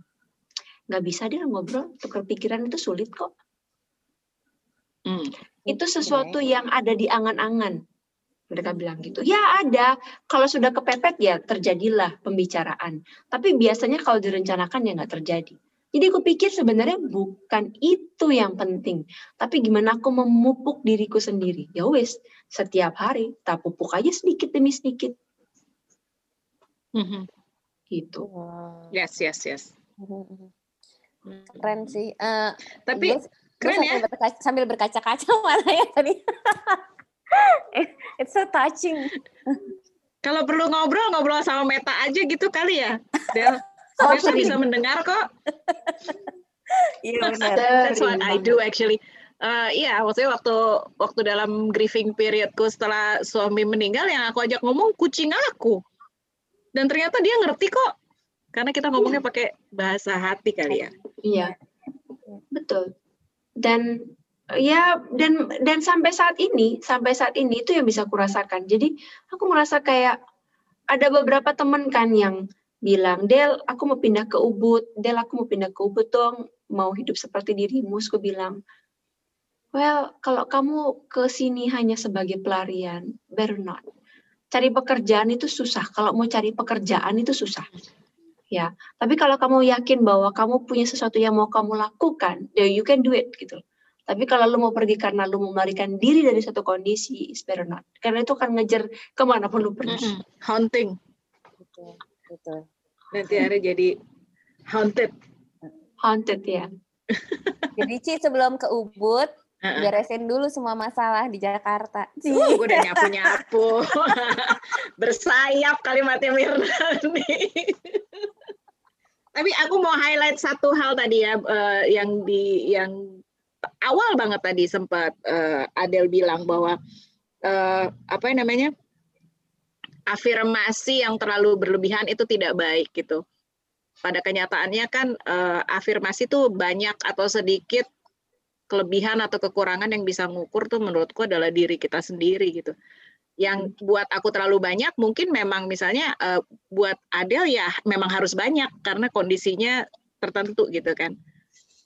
[SPEAKER 4] nggak bisa dia ngobrol tukar pikiran itu sulit kok
[SPEAKER 2] Hmm.
[SPEAKER 4] itu sesuatu yang ada di angan-angan. Mereka bilang gitu. Ya ada, kalau sudah kepepet ya terjadilah pembicaraan. Tapi biasanya kalau direncanakan ya nggak terjadi. Jadi aku pikir sebenarnya bukan itu yang penting, tapi gimana aku memupuk diriku sendiri. Ya wis, setiap hari tak pupuk aja sedikit demi sedikit
[SPEAKER 2] Mhm.
[SPEAKER 4] gitu.
[SPEAKER 1] Wow.
[SPEAKER 2] Yes, yes, yes.
[SPEAKER 1] Mhm. Keren sih. Eh,
[SPEAKER 2] Tapi
[SPEAKER 1] gue
[SPEAKER 2] keren ya.
[SPEAKER 1] sambil berkaca, sambil berkaca-kaca malah ya tadi. It's so touching.
[SPEAKER 2] Kalau perlu ngobrol, ngobrol sama Meta aja gitu kali ya. Del. Meta bisa mendengar kok.
[SPEAKER 1] Iya benar.
[SPEAKER 2] That's what I do actually. Eh, Iya, maksudnya waktu waktu dalam grieving periodku setelah suami meninggal, yang aku ajak ngomong kucing aku. Dan ternyata dia ngerti kok. Karena kita ngomongnya pakai bahasa hati kali ya.
[SPEAKER 4] Iya, betul. Dan ya dan dan sampai saat ini, sampai saat ini itu yang bisa kurasakan. Jadi aku merasa kayak ada beberapa teman kan yang bilang, Del, aku mau pindah ke Ubud. Del, aku mau pindah ke Ubud dong. Mau hidup seperti dirimu. Aku bilang, well, kalau kamu ke sini hanya sebagai pelarian, better not. Cari pekerjaan itu susah. Kalau mau cari pekerjaan itu susah. Ya, tapi kalau kamu yakin bahwa kamu punya sesuatu yang mau kamu lakukan, you can do it gitu. Tapi kalau lu mau pergi karena lu mau melarikan diri dari satu kondisi, it's better not. Karena itu akan ngejar ke mana pun lu pergi.
[SPEAKER 2] Mm-mm. Haunting.
[SPEAKER 1] Betul. Betul.
[SPEAKER 2] Nanti ada jadi haunted.
[SPEAKER 4] Haunted ya.
[SPEAKER 1] Jadi Ci sebelum ke Ubud, beresin dulu semua masalah di Jakarta.
[SPEAKER 2] Uh, gue udah nyapu-nyapu. Bersayap kalimatnya Mirna nih. Tapi aku mau highlight satu hal tadi ya eh, yang di yang awal banget tadi sempat eh, Adel bilang bahwa eh, apa namanya afirmasi yang terlalu berlebihan itu tidak baik gitu. Pada kenyataannya kan eh, afirmasi itu banyak atau sedikit kelebihan atau kekurangan yang bisa ngukur tuh menurutku adalah diri kita sendiri gitu. Yang buat aku terlalu banyak mungkin memang misalnya eh, buat Adel ya memang harus banyak karena kondisinya tertentu gitu kan.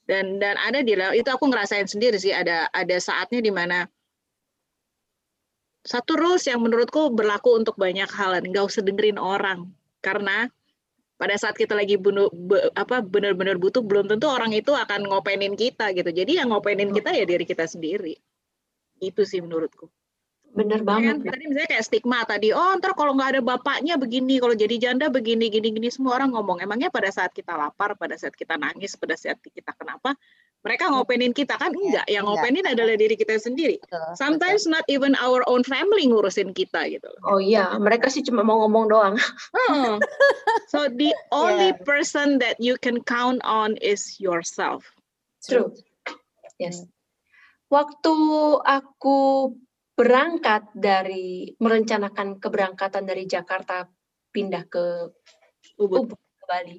[SPEAKER 2] Dan dan ada di dalam- itu aku ngerasain sendiri sih ada ada saatnya di mana satu rules yang menurutku berlaku untuk banyak hal nggak usah dengerin orang. Karena pada saat kita lagi bunuh be- apa benar-benar butuh belum tentu orang itu akan ngopenin kita gitu. Jadi yang ngopenin kita ya diri kita sendiri. Itu sih menurutku
[SPEAKER 4] Bener
[SPEAKER 2] Ya
[SPEAKER 4] banget.
[SPEAKER 2] kan tadi misalnya kayak stigma tadi oh ntar kalau nggak ada bapaknya begini kalau jadi janda begini gini gini. Semua orang ngomong. Emangnya pada saat kita lapar pada saat kita nangis pada saat kita kenapa mereka ngopenin kita kan? Enggak. Yang ngopenin adalah diri kita sendiri. Sometimes not even our own family ngurusin kita gitu loh.
[SPEAKER 4] Oh iya, mereka sih cuma mau ngomong doang.
[SPEAKER 2] Oh. so the only person that you can count on is yourself.
[SPEAKER 4] True. Yes. Waktu aku berangkat dari merencanakan keberangkatan dari Jakarta pindah ke
[SPEAKER 2] Ubud.
[SPEAKER 4] Ubud ke Bali.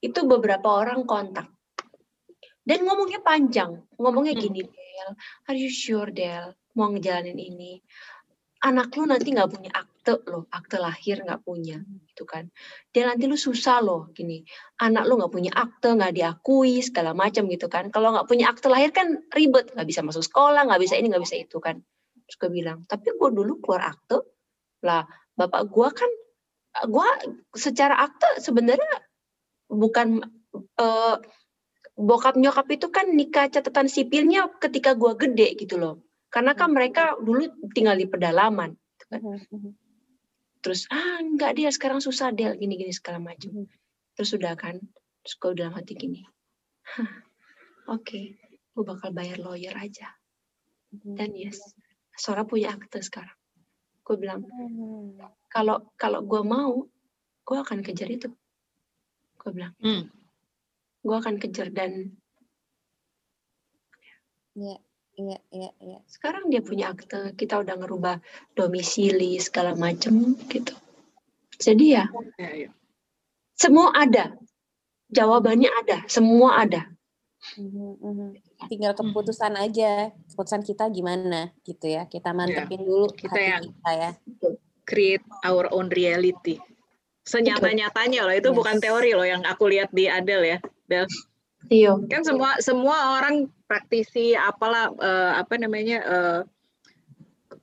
[SPEAKER 4] Itu beberapa orang kontak. Dan ngomongnya panjang. Ngomongnya
[SPEAKER 2] Hmm.
[SPEAKER 4] gini, Del, are you sure Del mau ngejalanin ini? Anak lu nanti nggak punya akte loh, akte lahir nggak punya, gitu kan. Dan nanti lu susah loh, gini. Anak lu nggak punya akte, nggak diakui, segala macam gitu kan. Kalau nggak punya akte lahir kan ribet, nggak bisa masuk sekolah, nggak bisa ini, nggak bisa itu kan. Terus gue bilang, tapi gue dulu keluar akte, lah bapak gue kan, gue secara akte sebenarnya bukan eh, bokap nyokap itu kan nikah catatan sipilnya ketika gua gede gitu loh. Karena kan mereka dulu tinggal di pedalaman. gitu kan.
[SPEAKER 1] Mhm, mhm.
[SPEAKER 4] Terus ah enggak dia sekarang susah Del gini-gini segala macam. Terus udah kan. Terus gue dalam hati gini. "Hah, Oke, gue bakal bayar lawyer aja. Dan yes, Sora punya akte sekarang. Gue bilang,
[SPEAKER 1] Mhm.
[SPEAKER 4] kalau kalau gue mau, gue akan kejar itu. Gue bilang,
[SPEAKER 2] Hmm.
[SPEAKER 4] gue akan kejar dan
[SPEAKER 1] Iya, iya, iya, iya.
[SPEAKER 4] sekarang dia punya akte kita udah ngerubah domisili segala macem gitu jadi ya
[SPEAKER 2] Ya, ya.
[SPEAKER 4] semua ada jawabannya ada semua ada
[SPEAKER 1] Mhm, mhm. Tinggal keputusan aja, keputusan kita gimana gitu ya. Kita mantepin dulu
[SPEAKER 2] Kita
[SPEAKER 1] hati
[SPEAKER 2] yang-
[SPEAKER 1] kita ya.
[SPEAKER 2] create our own reality senyata-nyatanya loh itu
[SPEAKER 1] Yes.
[SPEAKER 2] bukan teori loh yang aku lihat di Adel ya Del.
[SPEAKER 4] iyo
[SPEAKER 2] kan semua semua orang praktisi apalah eh, apa namanya eh,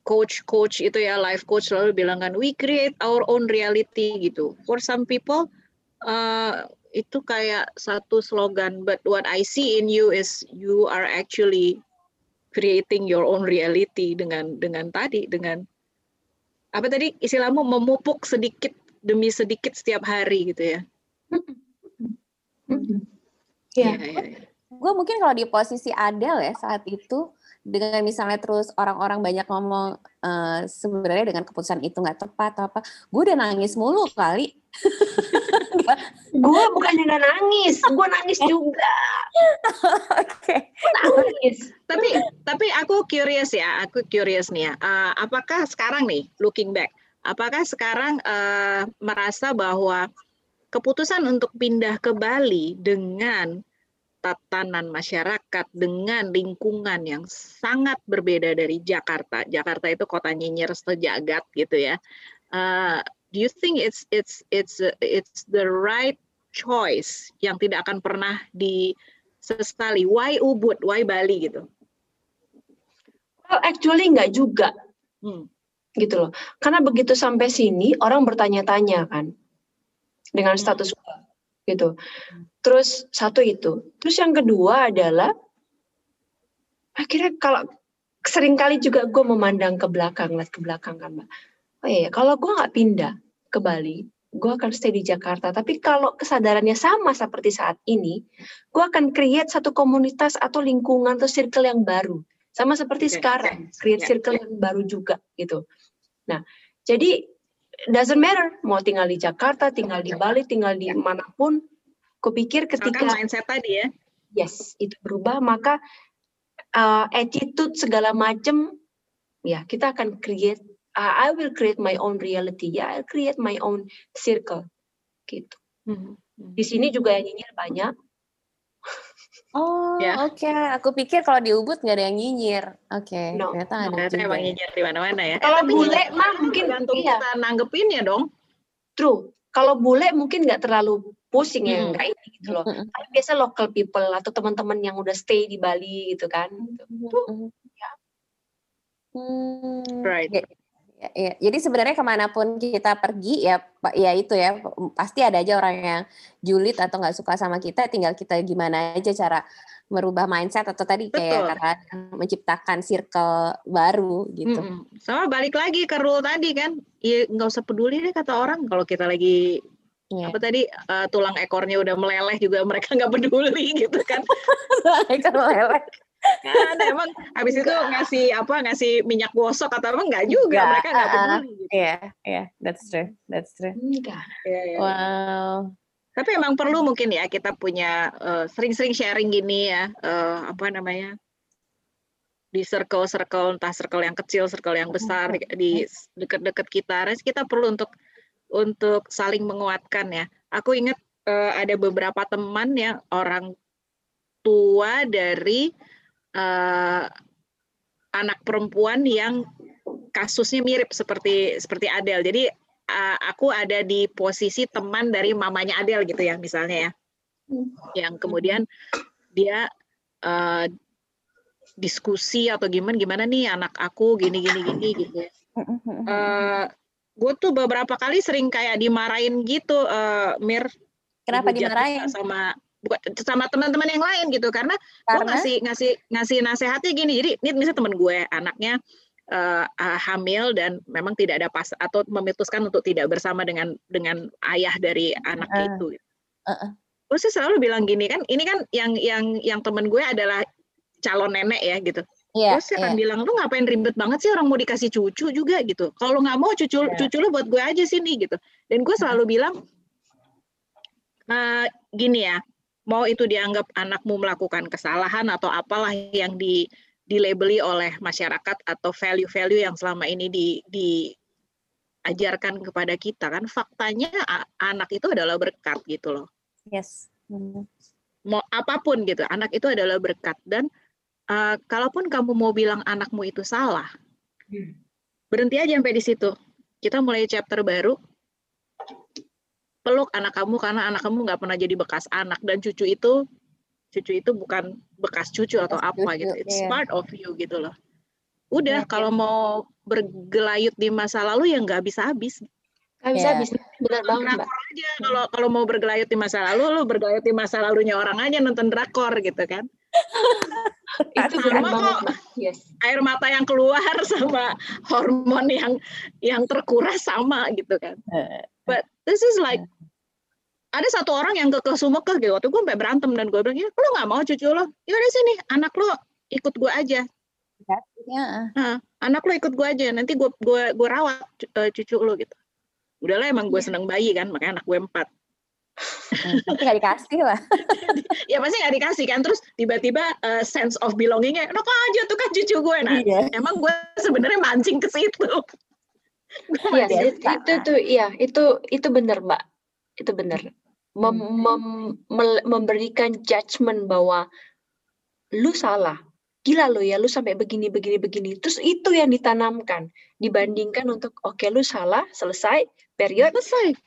[SPEAKER 2] coach coach itu ya life coach selalu bilang kan we create our own reality gitu for some people eh, itu kayak satu slogan but what I see in you is you are actually creating your own reality dengan dengan tadi dengan apa tadi istilahmu memupuk sedikit demi sedikit setiap hari gitu ya.
[SPEAKER 4] Iya.
[SPEAKER 2] Iya, iya, iya.
[SPEAKER 1] gue mungkin kalau di posisi Adele ya saat itu dengan misalnya terus orang-orang banyak ngomong eh, sebenarnya dengan keputusan itu nggak tepat atau apa, gue udah nangis mulu kali.
[SPEAKER 4] Gue bukannya nggak nangis, gue nangis juga.
[SPEAKER 1] Oke.
[SPEAKER 4] Nangis.
[SPEAKER 2] Tapi tapi aku curious ya, aku curious nih ya. Eh, apakah sekarang nih looking back, apakah sekarang eh, merasa bahwa keputusan untuk pindah ke Bali dengan tatanan masyarakat dengan lingkungan yang sangat berbeda dari Jakarta. Jakarta itu kota nyinyir sejagat gitu ya. Uh, do you think it's it's it's it's the right choice yang tidak akan pernah disesali? Why Ubud? Why Bali gitu?
[SPEAKER 4] Well, actually nggak juga.
[SPEAKER 2] Hmm.
[SPEAKER 4] gitu loh. Karena begitu sampai sini orang bertanya-tanya kan dengan
[SPEAKER 2] Hmm.
[SPEAKER 4] status quo gitu. Terus satu itu. Terus yang kedua adalah akhirnya kalau sering kali juga gue memandang ke belakang, lihat ke belakang kan, Mbak. Oh iya, kalau gue nggak pindah ke Bali, gue akan stay di Jakarta. Tapi kalau kesadarannya sama seperti saat ini, gue akan create satu komunitas atau lingkungan atau circle yang baru. Sama seperti
[SPEAKER 2] Oke,
[SPEAKER 4] sekarang, create
[SPEAKER 2] Ya,
[SPEAKER 4] circle yang baru juga gitu. Nah, jadi doesn't matter mau tinggal di Jakarta, tinggal di Bali, tinggal di mana pun. Kupikir ketika
[SPEAKER 2] Asalkan mindset tadi ya.
[SPEAKER 4] yes itu berubah maka uh, attitude segala macam ya kita akan create I will create my own reality ya I'll create my own circle gitu
[SPEAKER 2] Hmm.
[SPEAKER 4] di sini juga yang nyinyir banyak
[SPEAKER 1] Oh,
[SPEAKER 2] Ya.
[SPEAKER 1] oke. Aku pikir kalau di Ubud nggak ada yang nyinyir. Oke,
[SPEAKER 4] No,
[SPEAKER 1] ternyata ada
[SPEAKER 2] Ternyata
[SPEAKER 1] juga.
[SPEAKER 2] emang
[SPEAKER 1] ya.
[SPEAKER 2] nyinyir di mana-mana ya.
[SPEAKER 4] Kalau
[SPEAKER 2] tapi
[SPEAKER 4] bule mah mungkin
[SPEAKER 2] tergantung
[SPEAKER 4] iya.
[SPEAKER 2] kita nanggepinnya dong.
[SPEAKER 4] true kalau bule mungkin nggak terlalu pusing ya
[SPEAKER 2] Mm.
[SPEAKER 4] nggak ini gitu loh
[SPEAKER 1] Mm-mm.
[SPEAKER 4] tapi biasa local people atau teman-teman yang udah stay di Bali gitu kan
[SPEAKER 1] Mm-mm. Hmm,
[SPEAKER 2] Right.
[SPEAKER 1] Ya, ya. Jadi sebenarnya ke mana pun kita pergi ya, Pak, ya itu ya pasti ada aja orang yang julid atau nggak suka sama kita. Tinggal kita gimana aja cara merubah mindset atau tadi kayak
[SPEAKER 2] Betul.
[SPEAKER 1] kata menciptakan circle baru gitu.
[SPEAKER 2] Mm-mm. Sama balik lagi ke rule tadi kan, ya nggak usah peduli deh kata orang kalau kita lagi
[SPEAKER 1] Iya.
[SPEAKER 2] apa tadi eh, tulang ekornya udah meleleh juga mereka nggak peduli gitu kan.
[SPEAKER 1] Ikan meleleh.
[SPEAKER 2] Kan emang habis itu ngasih apa ngasih minyak gosok atau apa nggak juga
[SPEAKER 1] Nggak,
[SPEAKER 2] mereka nggak
[SPEAKER 1] uh-uh.
[SPEAKER 2] peduli gitu.
[SPEAKER 1] Iya, iya, that's true, that's true.
[SPEAKER 4] enggak
[SPEAKER 2] Iya, iya.
[SPEAKER 1] Wow.
[SPEAKER 2] Tapi emang perlu mungkin ya kita punya eh, sering-sering sharing gini ya eh, apa namanya di circle-circle entah circle yang kecil, circle yang besar di- di dekat-dekat kita. Res kita perlu untuk untuk saling menguatkan ya. Aku ingat eh, ada beberapa teman ya orang tua dari eh, anak perempuan yang kasusnya mirip seperti seperti Adele. Jadi uh, aku ada di posisi teman dari mamanya Adele gitu ya misalnya ya. Yang kemudian dia uh, diskusi atau gimana gimana nih anak aku gini gini gini gitu. ya. Uh, gue tuh beberapa kali sering kayak dimarahin gitu uh, Mir
[SPEAKER 1] Kenapa dimarahin?
[SPEAKER 2] sama bukan sama teman-teman yang lain gitu karena gue
[SPEAKER 1] Karena
[SPEAKER 2] ngasih ngasih ngasih nasehatnya gini jadi ini misalnya temen gue anaknya eh, ah, hamil dan memang tidak ada pas atau memutuskan untuk tidak bersama dengan dengan ayah dari anak
[SPEAKER 1] Heeh.
[SPEAKER 2] itu
[SPEAKER 1] Heeh.
[SPEAKER 2] gue sih selalu bilang gini kan ini kan yang yang yang temen gue adalah calon nenek ya gitu
[SPEAKER 1] Iya,
[SPEAKER 2] gue sih
[SPEAKER 1] iya.
[SPEAKER 2] akan bilang lu ngapain ribet banget sih orang mau dikasih cucu juga gitu kalau nggak mau cucu
[SPEAKER 1] Iya.
[SPEAKER 2] cucu lu buat gue aja sini gitu dan gue selalu bilang eh, gini ya mau itu dianggap anakmu melakukan kesalahan atau apalah yang di dilabeli oleh masyarakat atau value-value yang selama ini di diajarkan kepada kita kan faktanya anak itu adalah berkat gitu loh.
[SPEAKER 1] Yes.
[SPEAKER 2] Mau apa pun gitu anak itu adalah berkat. Dan uh, kalaupun kamu mau bilang anakmu itu salah berhenti aja sampai di situ. Kita mulai chapter baru peluk anak kamu karena anak kamu nggak pernah jadi bekas anak. Dan cucu itu cucu itu bukan bekas cucu atau
[SPEAKER 1] Bekas
[SPEAKER 2] apa
[SPEAKER 1] cucu,
[SPEAKER 2] gitu. It's
[SPEAKER 1] iya.
[SPEAKER 2] part of you gitu loh. Udah
[SPEAKER 1] Iya,
[SPEAKER 2] kalau mau bergelayut di masa lalu ya nggak habis habis.
[SPEAKER 4] Nggak bisa
[SPEAKER 1] Iya.
[SPEAKER 4] bisa benar
[SPEAKER 2] Nonton
[SPEAKER 4] banget mbak.
[SPEAKER 2] Drakor aja. Kalau kalau mau bergelayut di masa lalu lu bergelayut di masa lalunya orang aja nonton drakor gitu kan.
[SPEAKER 4] Itu
[SPEAKER 2] Sama kok.
[SPEAKER 4] yes.
[SPEAKER 2] Air mata yang keluar sama hormon yang yang terkuras sama gitu kan.
[SPEAKER 1] Eh,
[SPEAKER 2] but this is like ada satu orang yang kekeh sumekeh gitu. Waktu gue sampai berantem dan gue bilang ya lu nggak mau cucu lo ya udah sini anak lo ikut gue aja.
[SPEAKER 1] Ya.
[SPEAKER 2] Nah, anak lo ikut gue aja nanti gue gue gue rawat eh, cucu lo gitu. Udahlah emang gue
[SPEAKER 4] Iya.
[SPEAKER 2] seneng bayi kan makanya anak gue empat.
[SPEAKER 1] Hmm, Tapi gak dikasih lah.
[SPEAKER 2] ya pasti nggak dikasih kan. Terus tiba-tiba eh, sense of belongingnya enak aja tuh kan cucu gue nah
[SPEAKER 1] Iya.
[SPEAKER 2] emang gue sebenarnya mancing ke situ
[SPEAKER 4] It- itu tuh iya itu itu benar mbak. Itu benar Mem-
[SPEAKER 1] Hmm.
[SPEAKER 4] mem- memberikan judgement bahwa lu salah. Gila lo ya lu sampai begini begini begini. Terus itu yang ditanamkan. Dibandingkan untuk oke lu salah selesai period
[SPEAKER 2] selesai.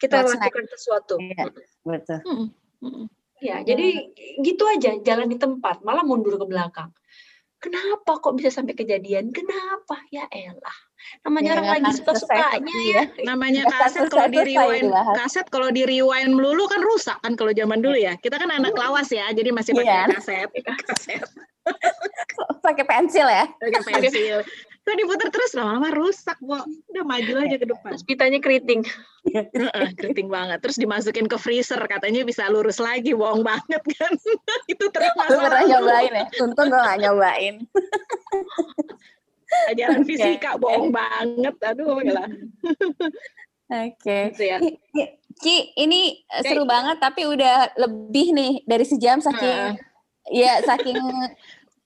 [SPEAKER 4] kita lakukan sesuatu.
[SPEAKER 1] Iya. Betul.
[SPEAKER 2] Mm-mm, mm-mm.
[SPEAKER 4] ya jadi gitu aja jalan di tempat malah mundur ke belakang. Kenapa kok bisa sampai kejadian? Kenapa? Ya elah namanya
[SPEAKER 1] Ya,
[SPEAKER 4] orang lagi
[SPEAKER 1] akan
[SPEAKER 4] suka sukanya
[SPEAKER 1] selesai,
[SPEAKER 4] ya.
[SPEAKER 2] Namanya kaset kalau di rewind kaset kalau di rewind melulu kan rusak kan kalau zaman dulu ya. Kita kan anak lawas ya jadi masih pakai
[SPEAKER 1] Iya.
[SPEAKER 2] kaset kaset.
[SPEAKER 1] Pakai pensil ya.
[SPEAKER 2] pakai pensil. Kalau diputar terus lama-lama rusak bu udah maju aja ke depan.
[SPEAKER 4] Terus pitanya keriting.
[SPEAKER 2] Keriting banget. Terus dimasukin ke freezer katanya bisa lurus lagi bohong banget kan. Itu trik
[SPEAKER 1] Lu
[SPEAKER 2] masa
[SPEAKER 1] pernah nyobain ya? Untung gue gak nyobain.
[SPEAKER 2] Ajaran fisika bohong banget aduh ya lah
[SPEAKER 1] Oke.
[SPEAKER 2] gitu ya
[SPEAKER 1] Ki- ini eh, seru banget tapi udah lebih nih dari sejam saking ya saking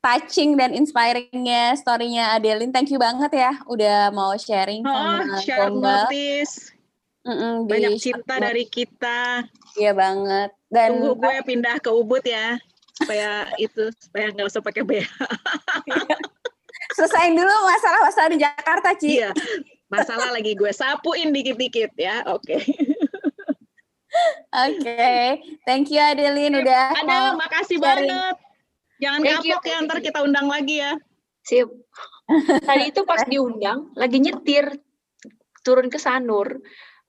[SPEAKER 1] touching dan inspiringnya storynya Adeline. Thank you banget ya udah mau sharing
[SPEAKER 2] oh,
[SPEAKER 1] sama
[SPEAKER 2] share
[SPEAKER 1] Gombal.
[SPEAKER 2] notice
[SPEAKER 1] Mm-mm, di
[SPEAKER 2] banyak cinta
[SPEAKER 1] notice.
[SPEAKER 2] dari kita
[SPEAKER 1] Iya banget. Dan
[SPEAKER 2] tunggu gue pindah ke Ubud ya supaya itu supaya nggak usah pakai BH
[SPEAKER 1] selesain dulu masalah-masalah di Jakarta, Ci.
[SPEAKER 2] iya masalah lagi gue sapuin dikit-dikit ya oke
[SPEAKER 1] Oke. Thank you Adeline udah
[SPEAKER 2] ada
[SPEAKER 1] mau
[SPEAKER 2] makasih
[SPEAKER 1] sharing.
[SPEAKER 2] banget jangan
[SPEAKER 4] Thank you,
[SPEAKER 2] kapok ya
[SPEAKER 4] thank
[SPEAKER 2] ntar
[SPEAKER 4] you.
[SPEAKER 2] kita undang lagi ya
[SPEAKER 4] Sip. Tadi itu pas diundang, lagi nyetir turun ke Sanur,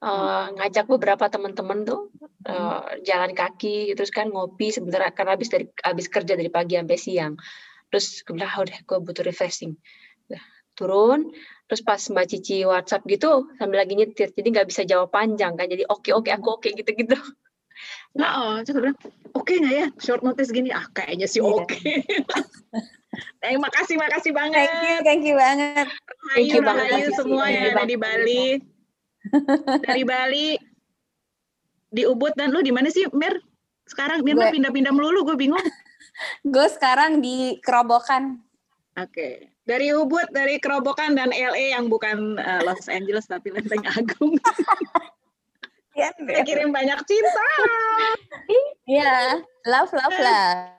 [SPEAKER 4] eh, ngajak beberapa teman-teman tuh eh, jalan kaki, terus kan ngopi sebentar karena habis dari habis kerja dari pagi sampai siang. Terus gue bilang, "Ah, udah gue butuh refreshing. Udah, turun, terus pas Mbak Cici WhatsApp gitu sambil lagi nyetir, jadi nggak bisa jawab panjang kan, jadi oke oke aku oke gitu-gitu.
[SPEAKER 2] nah oh terus bilang oke nggak ya? Short notice gini. Ah kayaknya sih
[SPEAKER 1] Iya.
[SPEAKER 2] oke. Eh makasih makasih banget.
[SPEAKER 1] Thank you, thank you banget.
[SPEAKER 4] Thank you banget,
[SPEAKER 2] Rahayu semua
[SPEAKER 4] Thank
[SPEAKER 2] yang
[SPEAKER 4] you
[SPEAKER 2] ada di
[SPEAKER 4] banget,
[SPEAKER 2] Bali. Dari Bali di Ubud dan lu di mana sih Mir? Sekarang
[SPEAKER 1] Gue-
[SPEAKER 2] pindah-pindah melulu gue bingung
[SPEAKER 1] Gue sekarang di Kerobokan.
[SPEAKER 2] Oke. Dari Ubud, dari Kerobokan dan LA yang bukan uh, Los Angeles tapi Lenteng Agung.
[SPEAKER 1] Iya,
[SPEAKER 2] Saya kirim banyak cinta.
[SPEAKER 1] Iya, love, love, love.